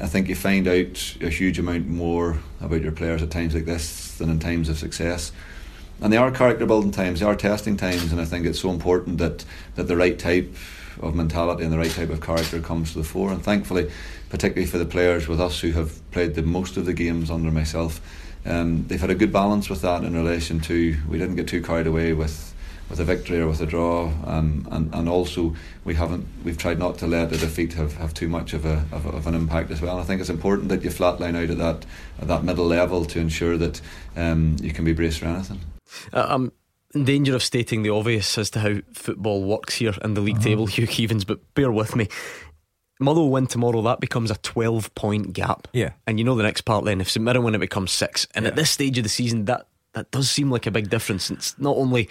I think you find out a huge amount more about your players at times like this than in times of success. And they are character building times, they are testing times, and I think it's so important that, that the right type of mentality and the right type of character comes to the fore. And thankfully, particularly for the players with us who have played the most of the games under myself, um, they've had a good balance with that in relation to we didn't get too carried away with with a victory or with a draw, um, and and also we haven't we've tried not to let a defeat have, have too much of a, of, of an impact as well. I think it's important that you flatline out at that at that middle level to ensure that um, you can be braced for anything. Uh, I'm in danger of stating the obvious as to how football works here in the league uh-huh. table, [laughs] Hugh Keevins, but bear with me. Motherwell win tomorrow, that becomes a 12 point gap. Yeah. And you know the next part then, if St Mirren win, it becomes six. And yeah. at this stage of the season, that, that does seem like a big difference. It's not only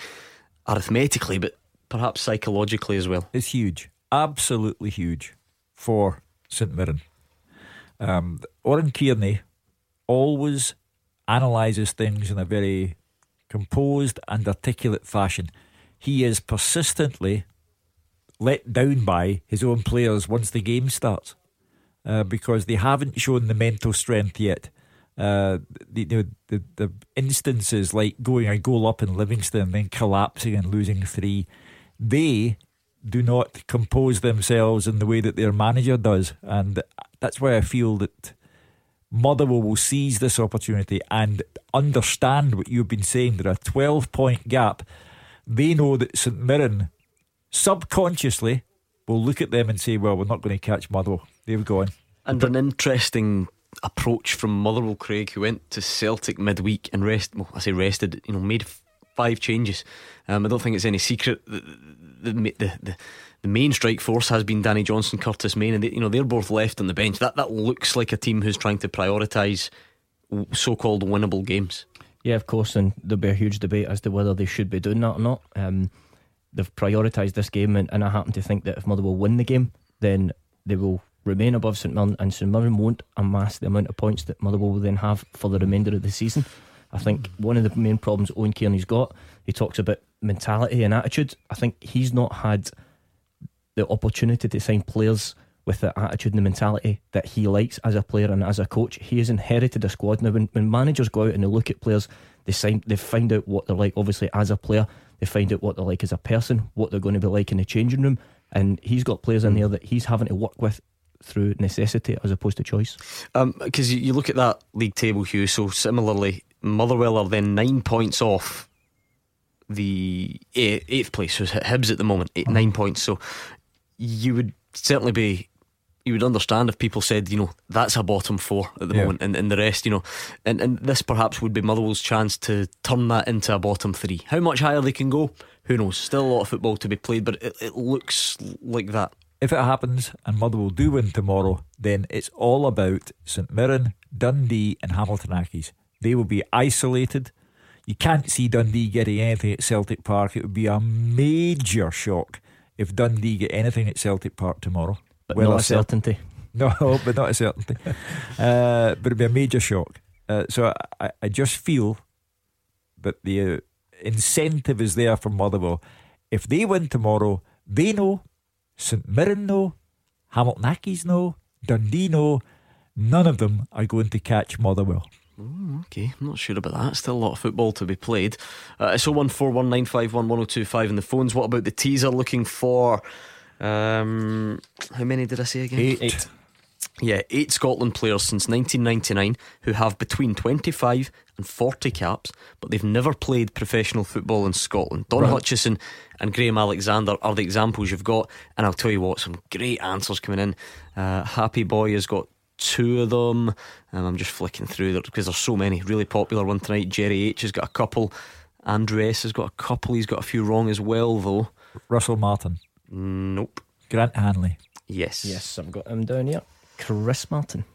arithmetically, but perhaps psychologically as well. It's huge, absolutely huge for St Mirren. Um, Oran Kearney always analyses things in a very composed and articulate fashion. He is persistently let down by his own players once the game starts uh, because they haven't shown the mental strength yet uh, the, the, the instances like going a goal up in Livingston and then collapsing and losing three, they do not compose themselves in the way that their manager does, and that's why I feel that Motherwell will seize this opportunity and understand what you've been saying. There are a twelve point gap. They know that St Mirren subconsciously will look at them and say, "Well, we're not going to catch Motherwell. They've gone." And an interesting approach from Motherwell Craig, who went to Celtic midweek and rest. Well, I say rested. You know, made five changes. Um, I don't think it's any secret. The the, the, the, the main strike force has been Danny Johnson, Curtis Main, and they, you know they're both left on the bench. That that looks like a team who's trying to prioritise so-called winnable games. Yeah, of course, and there'll be a huge debate as to whether they should be doing that or not. Um, they've prioritised this game, and, and I happen to think that if Motherwell win the game, then they will remain above St Mirren, and St Mirren won't amass the amount of points that Motherwell will then have for the remainder of the season. I think one of the main problems Oran Kearney's got, he talks about mentality and attitude. I think he's not had the opportunity to sign players with the attitude and the mentality that he likes as a player and as a coach. He has inherited a squad. Now, when, when managers go out and they look at players, they sign, they find out what they're like, obviously, as a player. They find out what they're like as a person, what they're going to be like in the changing room. And he's got players in there that he's having to work with through necessity as opposed to choice. Because um, you, you look at that league table, Hugh. So similarly, Motherwell are then nine points off the eighth place. So Hibs at the moment, eight, nine points. So you would certainly be. You would understand if people said, you know, that's a bottom four at the yeah. moment, and, and the rest, you know, and, and this perhaps would be Motherwell's chance to turn that into a bottom three. How much higher they can go, who knows? Still a lot of football to be played, but it, it looks like that. If it happens and Motherwell do win tomorrow, then it's all about St Mirren, Dundee, and Hamilton Accies. They will be isolated. You can't see Dundee getting anything at Celtic Park. It would be a major shock if Dundee get anything at Celtic Park tomorrow. But well, not a certainty. [laughs] No, but not a certainty. [laughs] uh, but it'd be a major shock. Uh, so I, I just feel that the uh, incentive is there for Motherwell. If they win tomorrow, they know St Mirren know, Hamilton Accies know, Dundee know, None of them are going to catch Motherwell. Mm, okay, I'm not sure about that. Still a lot of football to be played. Uh, it's 01419511025 in the phones. What about the teaser looking for? Um, how many did I say again? Eight. Eight. Yeah, eight Scotland players since 1999 who have between 25 and 40 caps, but they've never played professional football in Scotland. Don Right. Hutchison and Graham Alexander are the examples you've got, and I'll tell you what, some great answers coming in. Uh, Happy Boy has got two of them. Um, I'm just flicking through there because there's so many. Really popular one tonight. Jerry H has got a couple. Andrew S has got a couple. He's got a few wrong as well, though. Russell Martin. Nope. Grant Hanley. Yes. Yes, I've got him down here. Chris Martin.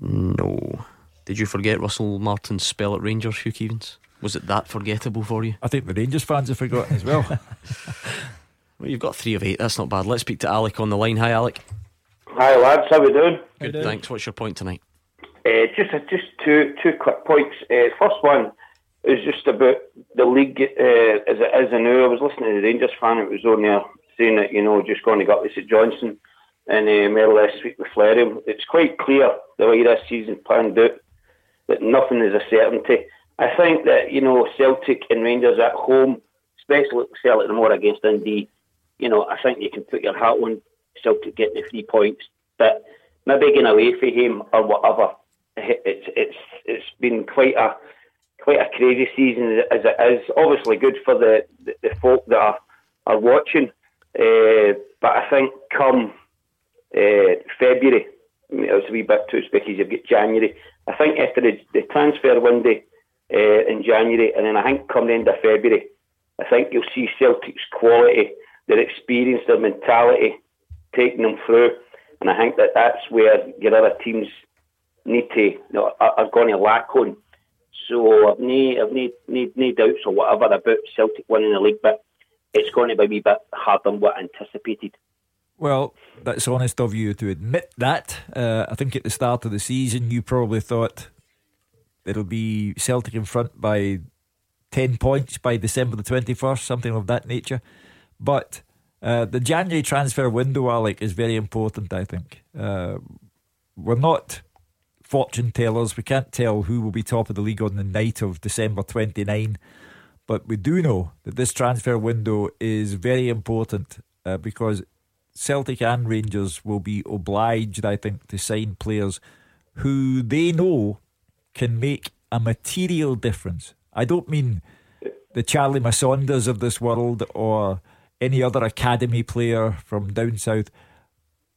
No. Did you forget Russell Martin's spell at Rangers, Hugh Keevins? Was it that forgettable for you? I think the Rangers fans have forgotten as well. [laughs] Well, you've got three of eight. That's not bad. Let's speak to Alec on the line. Hi, Alec. Hi lads, how we doing? Good, thanks. What's your point tonight? Uh, just just two two quick points. Uh, first one is just about the league uh, as it is now. I was listening to the Rangers fan that was on there saying that you know just going to get this at Johnson and um, earlier this week with Lafferty. It's quite clear the way this season planned out that nothing is a certainty. I think that you know Celtic and Rangers at home, especially Celtic more against Dundee. You know, I think you can put your hat on Celtic get the three points, but maybe getting away from him or whatever. It's it's it's been quite a quite a crazy season as it is. Obviously good for the the, the folk that are are watching, uh, but I think come uh, February, it was a wee bit too because you've got January. I think after the, the transfer window uh, in January, and then I think come the end of February, I think you'll see Celtic's quality, their experience, their mentality taking them through. And I think that that's where your other teams need to you know, are, going to lack on. So I've no, I've doubts or whatever about Celtic winning the league, but it's going to be a wee bit harder than what anticipated. Well, that's honest of you to admit that. Uh, I think at the start of the season, you probably thought it'll be Celtic in front by 10 points by December the 21st, something of that nature. But uh, the January transfer window, Alec, is very important, I think. Uh, we're not fortune tellers. We can't tell who will be top of the league on the night of December 29. But we do know that this transfer window is very important uh, because Celtic and Rangers will be obliged, I think, to sign players who they know can make a material difference. I don't mean the Charly Musondas of this world or any other academy player from down south.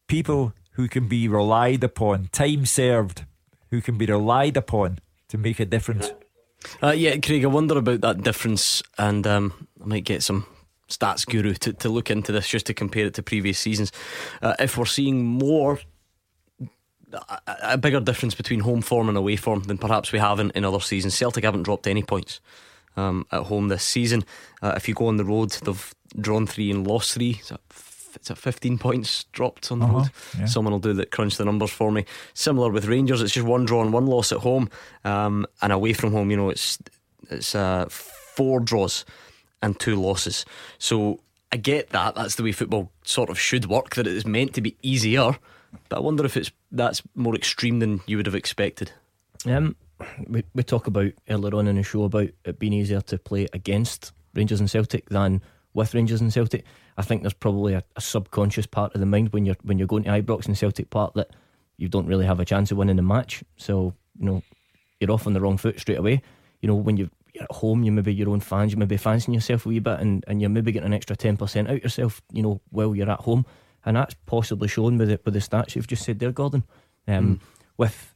People who can be relied upon, time served, who can be relied upon to make a difference. Uh, yeah, Craig, I wonder about that difference, and um, I might get some stats guru to, to look into this just to compare it to previous seasons. Uh, if we're seeing more, a, a bigger difference between home form and away form than perhaps we have in, in other seasons. Celtic haven't dropped any points um, at home this season. Uh, if you go on the road, they've drawn three and lost three. Is that f- is that 15 points dropped on the Uh-huh, road? yeah. Someone will do that, crunch the numbers for me. Similar with Rangers, it's just one draw and one loss at home, um, and away from home, you know, it's it's uh, four draws and two losses. So I get that. That's the way football sort of should work. That it is meant to be easier, but I wonder if it's that's more extreme than you would have expected. Um, we, we talk about earlier on in the show about it being easier to play against Rangers and Celtic than with Rangers and Celtic. I think there's probably a, a subconscious part of the mind when you're when you're going to Ibrox and Celtic Park that you don't really have a chance of winning the match. So you know you're off on the wrong foot straight away. You know when you you're at home, you maybe your own fans, you maybe fancying yourself a wee bit, and, and you're maybe getting an extra ten percent out yourself. You know while you're at home, and that's possibly shown with it with the stats you've just said there, Gordon. Um, With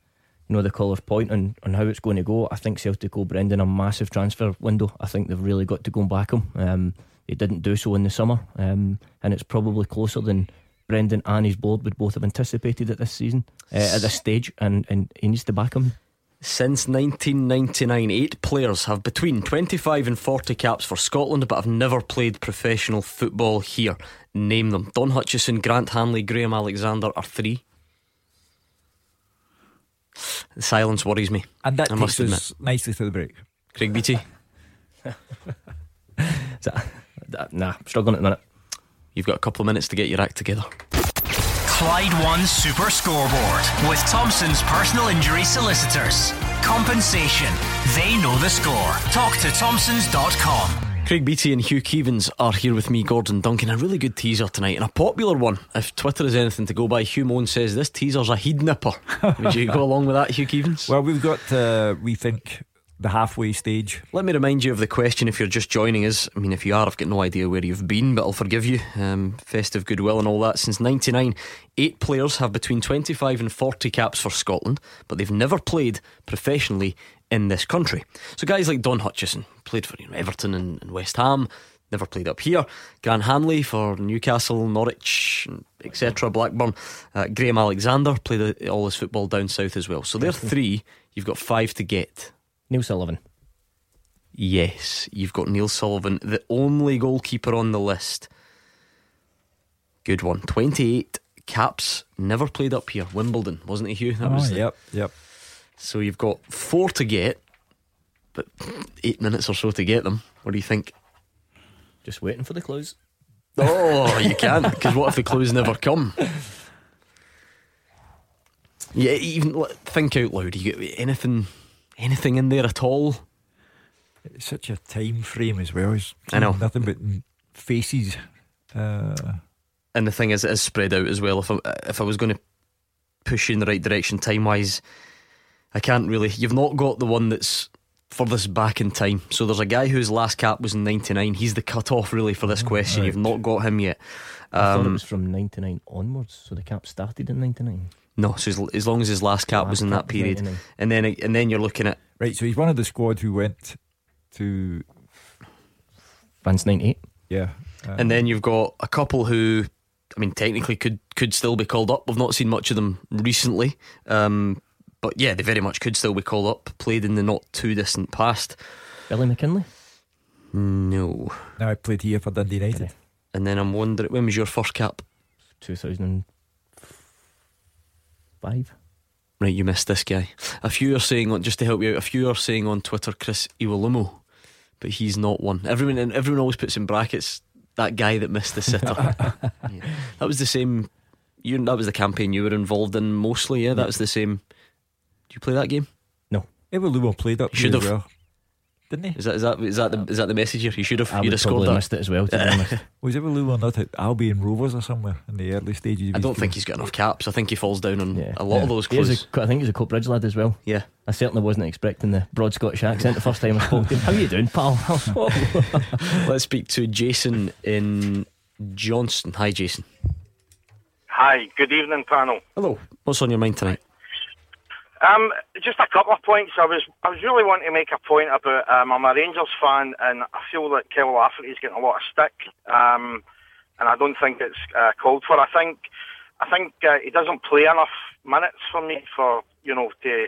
you know the caller's point on, on how it's going to go. I think Celtic owe Brendan a massive transfer window. I think they've really got to go and back him. Um, they didn't do so in the summer, um, and it's probably closer than Brendan and his board would both have anticipated at this season, uh, at this stage, and, and he needs to back him. Since 1999, eight players have between 25 and 40 caps for Scotland, but have never played professional football here. Name them. Don Hutchison, Grant Hanley, Graham Alexander are three. The silence worries me. And that I takes must admit. us nicely to the break. Craig Beattie. [laughs] [laughs] That- nah, struggling at the minute. You've got a couple of minutes to get your act together. Clyde One Super Scoreboard with Thompson's personal injury solicitors. Compensation. They know the score. Talk to Thompsons.com. Craig Beattie and Hugh Keevins are here with me, Gordon Duncan. A really good teaser tonight and a popular one. If Twitter is anything to go by, Hugh Moan says this teaser's a heed nipper. [laughs] Would you go along with that, Hugh Keevins? Well, we've got to rethink the halfway stage. Let me remind you of the question if you're just joining us. I mean, if you are, I've got no idea where you've been, but I'll forgive you. Um, festive goodwill and all that. Since 99, eight players have between 25 and 40 caps for Scotland, but they've never played professionally in this country. So guys like Don Hutchison played for you know, Everton and, and West Ham, never played up here. Grant Hanley for Newcastle, Norwich, etc. Blackburn. Uh, Graham Alexander played all his football down south as well. So there are three. You've got five to get. Neil Sullivan. Yes, you've got Neil Sullivan, the only goalkeeper on the list. Good one. 28 caps, never played up here. Wimbledon, wasn't it, Hugh? That oh, was the- yep, yep. So you've got four to get, but eight minutes or so to get them. What do you think? Just waiting for the clues. Oh, you can't, because what if the clues never come? Yeah, even think out loud. You get anything, anything in there at all? It's such a time frame as well. It's I know. nothing but faces. Uh, And the thing is, it is spread out as well. If I, if I was going to push you in the right direction time wise, I can't really. You've not got the one that's furthest back in time. So there's a guy whose last cap was in '99. He's the cut off really for this question. right. You've not got him yet. I thought it Um, was from 99 onwards, so the cap started in 99. No, so as, as long as his last cap was in cap that period, 99. and then and then you're looking at right, so he's one of the squad who went to. Vans 98. Yeah. um, and then you've got a couple who, I mean, technically could could still be called up. We've not seen much of them recently, um, but yeah, they very much could still be called up. Played in the not too distant past. Billy McKinlay. No. Now I played here for Dundee United. And then I'm wondering, when was your first cap? 2005. Right, you missed this guy. A few are saying on just to help you out. A few are saying on Twitter Chris Iwelumo, but he's not one. Everyone and everyone always puts in brackets that guy that missed the sitter. [laughs] Yeah. That was the same. You that was the campaign you were involved in mostly. Yeah, that was the same. Did you play that game? No. Ever played up Should have. well. Didn't he? Is that is that is that the is that the message here? You should have. I you'd have scored probably that. missed it as well, to be [laughs] honest. Was Ever not at Albion Rovers or somewhere in the early stages? of I don't think he's got enough caps. I think he falls down on a lot Yeah. of those He is clues. a- I think he's a Coatbridge lad as well. Yeah. I certainly wasn't expecting the broad Scottish accent the first time I spoke to him. How you doing, pal? [laughs] [laughs] Let's speak to Jason in Johnston. Hi, Jason. Hi, good evening, panel. Hello. What's on your mind tonight? Um, just a couple of points. I was I was really wanting to make a point about. Um, I'm a Rangers fan, and I feel that Kyle Lafferty's getting a lot of stick, um, and I don't think it's uh, called for. I think I think uh, he doesn't play enough minutes for me for you know to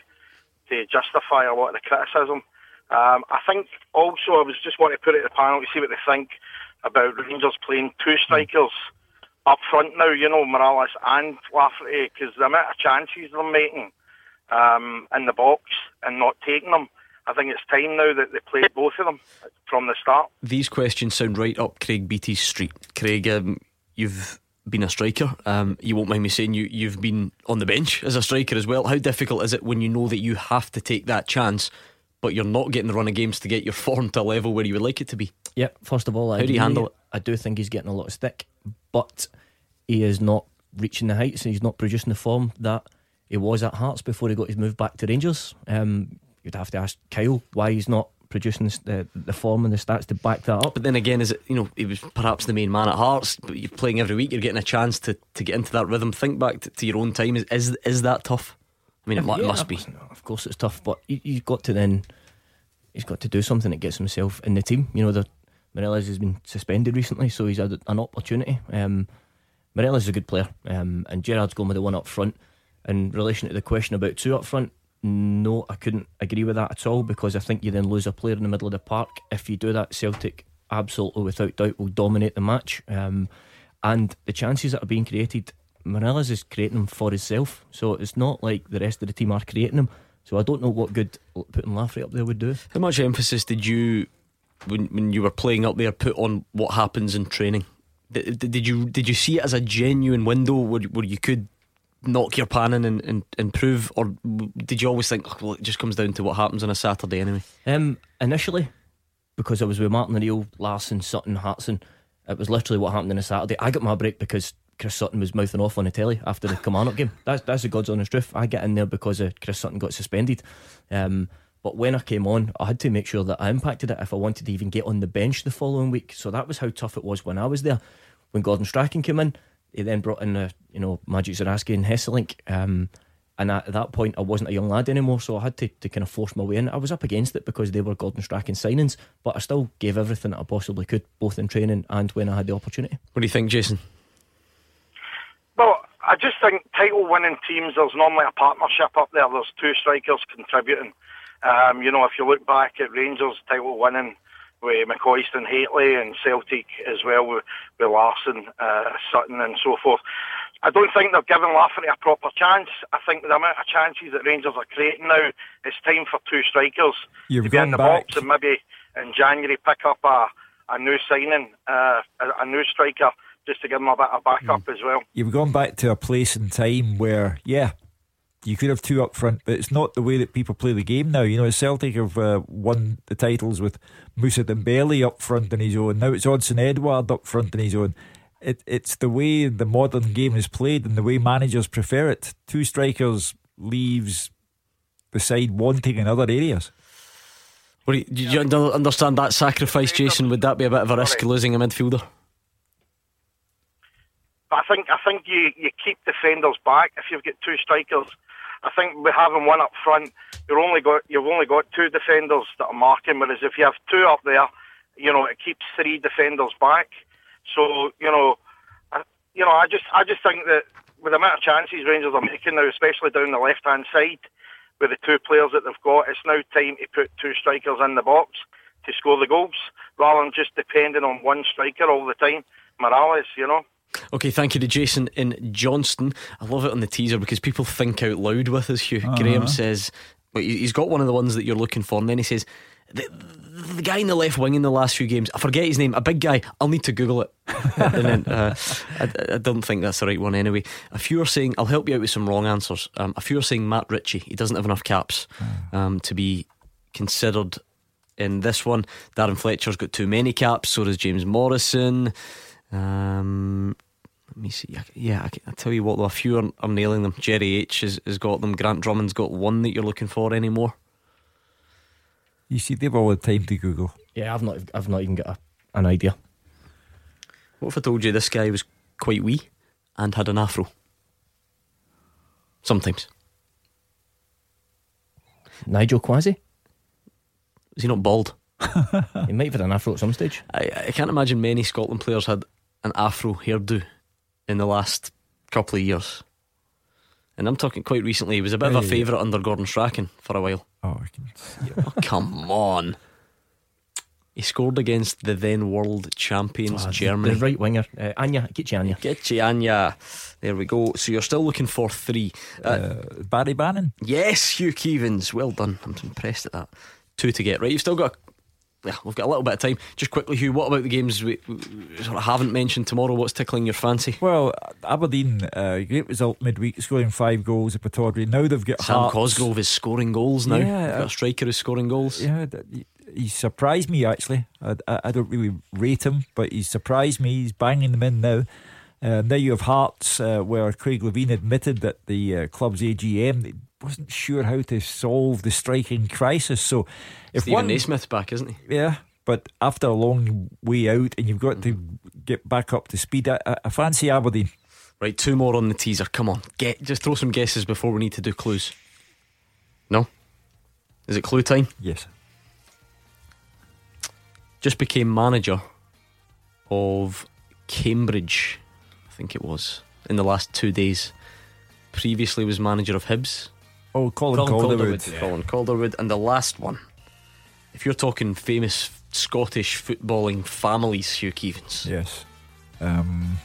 to justify a lot of the criticism. Um, I think also I was just wanting to put it to the panel to see what they think about Rangers playing two strikers up front now. You know Morelos and Lafferty because the amount of chances they're making um, in the box and not taking them. I think it's time now that they play both of them from the start. These questions sound right up Craig Beattie's street. Craig, um, you've been a striker. Um, you won't mind me saying you, you've been on the bench as a striker as well. How difficult is it when you know that you have to take that chance, but you're not getting the run of games to get your [laughs] form to a level where you would like it to be? Yep. First of all, I How do you handle it? I do think he's getting a lot of stick, but he is not reaching the heights. And he's not producing the form that he was at Hearts before he got his move back to Rangers. Um, you'd have to ask Kyle why he's not producing the, the form and the stats to back that up. But then again, is it you know he was perhaps the main man at Hearts, but you're playing every week. You're getting a chance to, to get into that rhythm. Think back to, to your own time. Is is, is that tough? I mean, it, Yeah, must be. Of course, it's tough, but you, you've got to then. He's got to do something that gets himself in the team. You know, the Morelos has been suspended recently, so he's had an opportunity. Um, Morelos is a good player, um, and Gerrard's going with the one up front. In relation to the question about two up front, no, I couldn't agree with that at all because I think you then lose a player in the middle of the park. If you do that, Celtic absolutely without doubt will dominate the match. Um, and the chances that are being created, Morelos is creating them for himself. So it's not like the rest of the team are creating them. So I don't know what good putting Lafferty up there would do. How much emphasis did you, when when you were playing up there, put on what happens in training? Did, did you did you see it as a genuine window where, where you could knock your pan in and, and improve, or did you always think, "Oh, well, it just comes down to what happens on a Saturday anyway? Um, initially, because I was with Martin O'Neill, Larsson, Sutton, Hartson. It was literally what happened on a Saturday. I got my break because Chris Sutton was mouthing off on the telly after the [laughs] Kilmarnock game. That's that's the God's honest truth. I get in there because of Chris Sutton got suspended. Um, but when I came on, I had to make sure that I impacted it if I wanted to even get on the bench the following week. So that was how tough it was when I was there. When Gordon Strachan came in, he then brought in, uh, you know, Magic Zurawski and Hesselink. Um, and at that point, I wasn't a young lad anymore, so I had to, to kind of force my way in. I was up against it because they were Gordon Strachan signings, but I still gave everything that I possibly could, both in training and when I had the opportunity. What do you think, Jason? Well, I just think title winning teams, there's normally a partnership up there. There's two strikers contributing. Um, you know, if you look back at Rangers title winning with McCoist and Hateley and Celtic as well with, with Larsson, uh, Sutton and so forth. I don't think they're giving Lafferty a proper chance. I think the amount of chances that Rangers are creating now, it's time for two strikers You've to be in the back. box and maybe in January pick up a, a new signing, uh, a, a new striker, just to give them a bit of backup Hmm. as well. You've gone back to a place and time where, yeah, you could have two up front, but it's not the way that people play the game now. You know, Celtic have uh, won the titles with Moussa Dembele up front on his own. Now it's Odsonne Edouard up front on his own. It, it's the way the modern game is played and the way managers prefer it. Two strikers leaves the side wanting in other areas. What do you, do you understand that sacrifice, Jason? Would that be a bit of a risk losing a midfielder? But I think I think you, you keep defenders back if you've got two strikers. I think with having one up front, you're only got you've only got two defenders that are marking. Whereas if you have two up there, you know it keeps three defenders back. So you know, I, you know I just I just think that with the amount of chances Rangers are making now, especially down the left hand side, with the two players that they've got, it's now time to put two strikers in the box to score the goals rather than just depending on one striker all the time. Morelos, you know. Okay, thank you to Jason in Johnston. I love it on the teaser because people think out loud with us. Hugh Uh-huh. Graham says, well, he- he's got one of the ones that you're looking for, and then he says, the, the guy in the left wing in the last few games, I forget his name, a big guy. I'll need to Google it. [laughs] and then, uh, I, I don't think that's the right one anyway. A few are saying, I'll help you out with some wrong answers. Um, a few are saying Matt Ritchie. He doesn't have enough caps um, to be considered in this one. Darren Fletcher's got too many caps, so does James Morrison. Um, let me see. Yeah, I, can- I tell you what, though, a few are, are nailing them. Jerry H has, has got them. Grant Drummond's got one that you're looking for anymore. You see, they've all the time to Google. Yeah, I've not, I've not even got a, an idea. What if I told you this guy was quite wee and had an afro? Sometimes. Nigel Quashie? Is he not bald? [laughs] he might have had an afro at some stage. I, I can't imagine many Scotland players had an afro hairdo in the last couple of years. And I'm talking quite recently. He was a bit of a favourite under Gordon Strachan for a while. Oh, I can [laughs] Oh, come on. He scored against the then world champions the- Germany. The right winger. Uh, Anya, get you Anya. Get you, Anya. There we go. So you're still looking for three. Uh, Barry Bannan. yes, Hugh Keevins. Well done. I'm impressed at that. Two to get right. You've still got. Yeah, we've got a little bit of time. Just quickly, Hugh. What about the games we, we sort of haven't mentioned tomorrow? What's tickling your fancy? Well, Aberdeen, uh, great result midweek, scoring five goals at Pittodrie. Now they've got Sam Hearts. Cosgrove is scoring goals now. Yeah, got uh, a striker who's scoring goals. Yeah, he surprised me actually. I, I, I don't really rate him, but he surprised me. He's banging them in now. Uh, now you have Hearts, uh, where Craig Levein admitted that the uh, club's AGM wasn't sure how to solve the striking crisis. So, if Stephen one, Naismith back, isn't he? yeah, but after a long way out, and you've got to mm-hmm. get back up to speed. I, I, I fancy Aberdeen. Right, two more on the teaser. Come on, get just throw some guesses before we need to do clues. No, is it clue time? Yes. Just became manager of Cambridge, I think it was in the last two days. Previously was manager of Hibs. Oh, Colin, Colin Calderwood. Calderwood. Colin Calderwood, and the last one. If you're talking famous Scottish footballing families, Hugh Keevins. Yes. Um,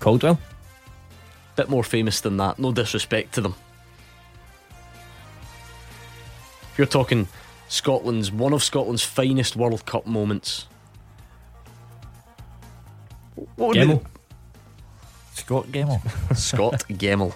Caldwell? Bit more famous than that. No disrespect to them. If you're talking Scotland's one of Scotland's finest World Cup moments. What would be Gemmill. Scott Gemmill. Scott [laughs] Gemmill.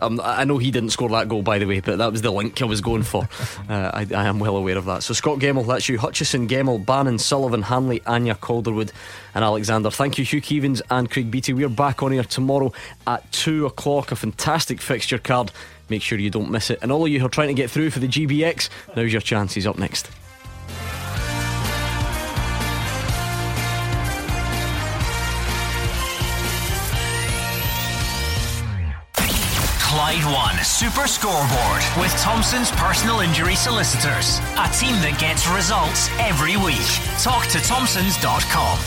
Um, I know he didn't score that goal, by the way, but that was the link I was going for. [laughs] Uh, I, I, am well aware of that. So, Scott Gemmill, that's you. Hutchison, Gemmill, Bannan, Sullivan, Hanley, Anya, Calderwood, and Alexander. Thank you, Hugh Keevins and Craig Beattie. We're back on here tomorrow at 2 o'clock. A fantastic fixture card. Make sure you don't miss it. And all of you who are trying to get through for the GBX, now's your chance. He's up next. Clyde One Super Scoreboard with Thompson's personal injury solicitors. A team that gets results every week. Talk to Thompsons.com.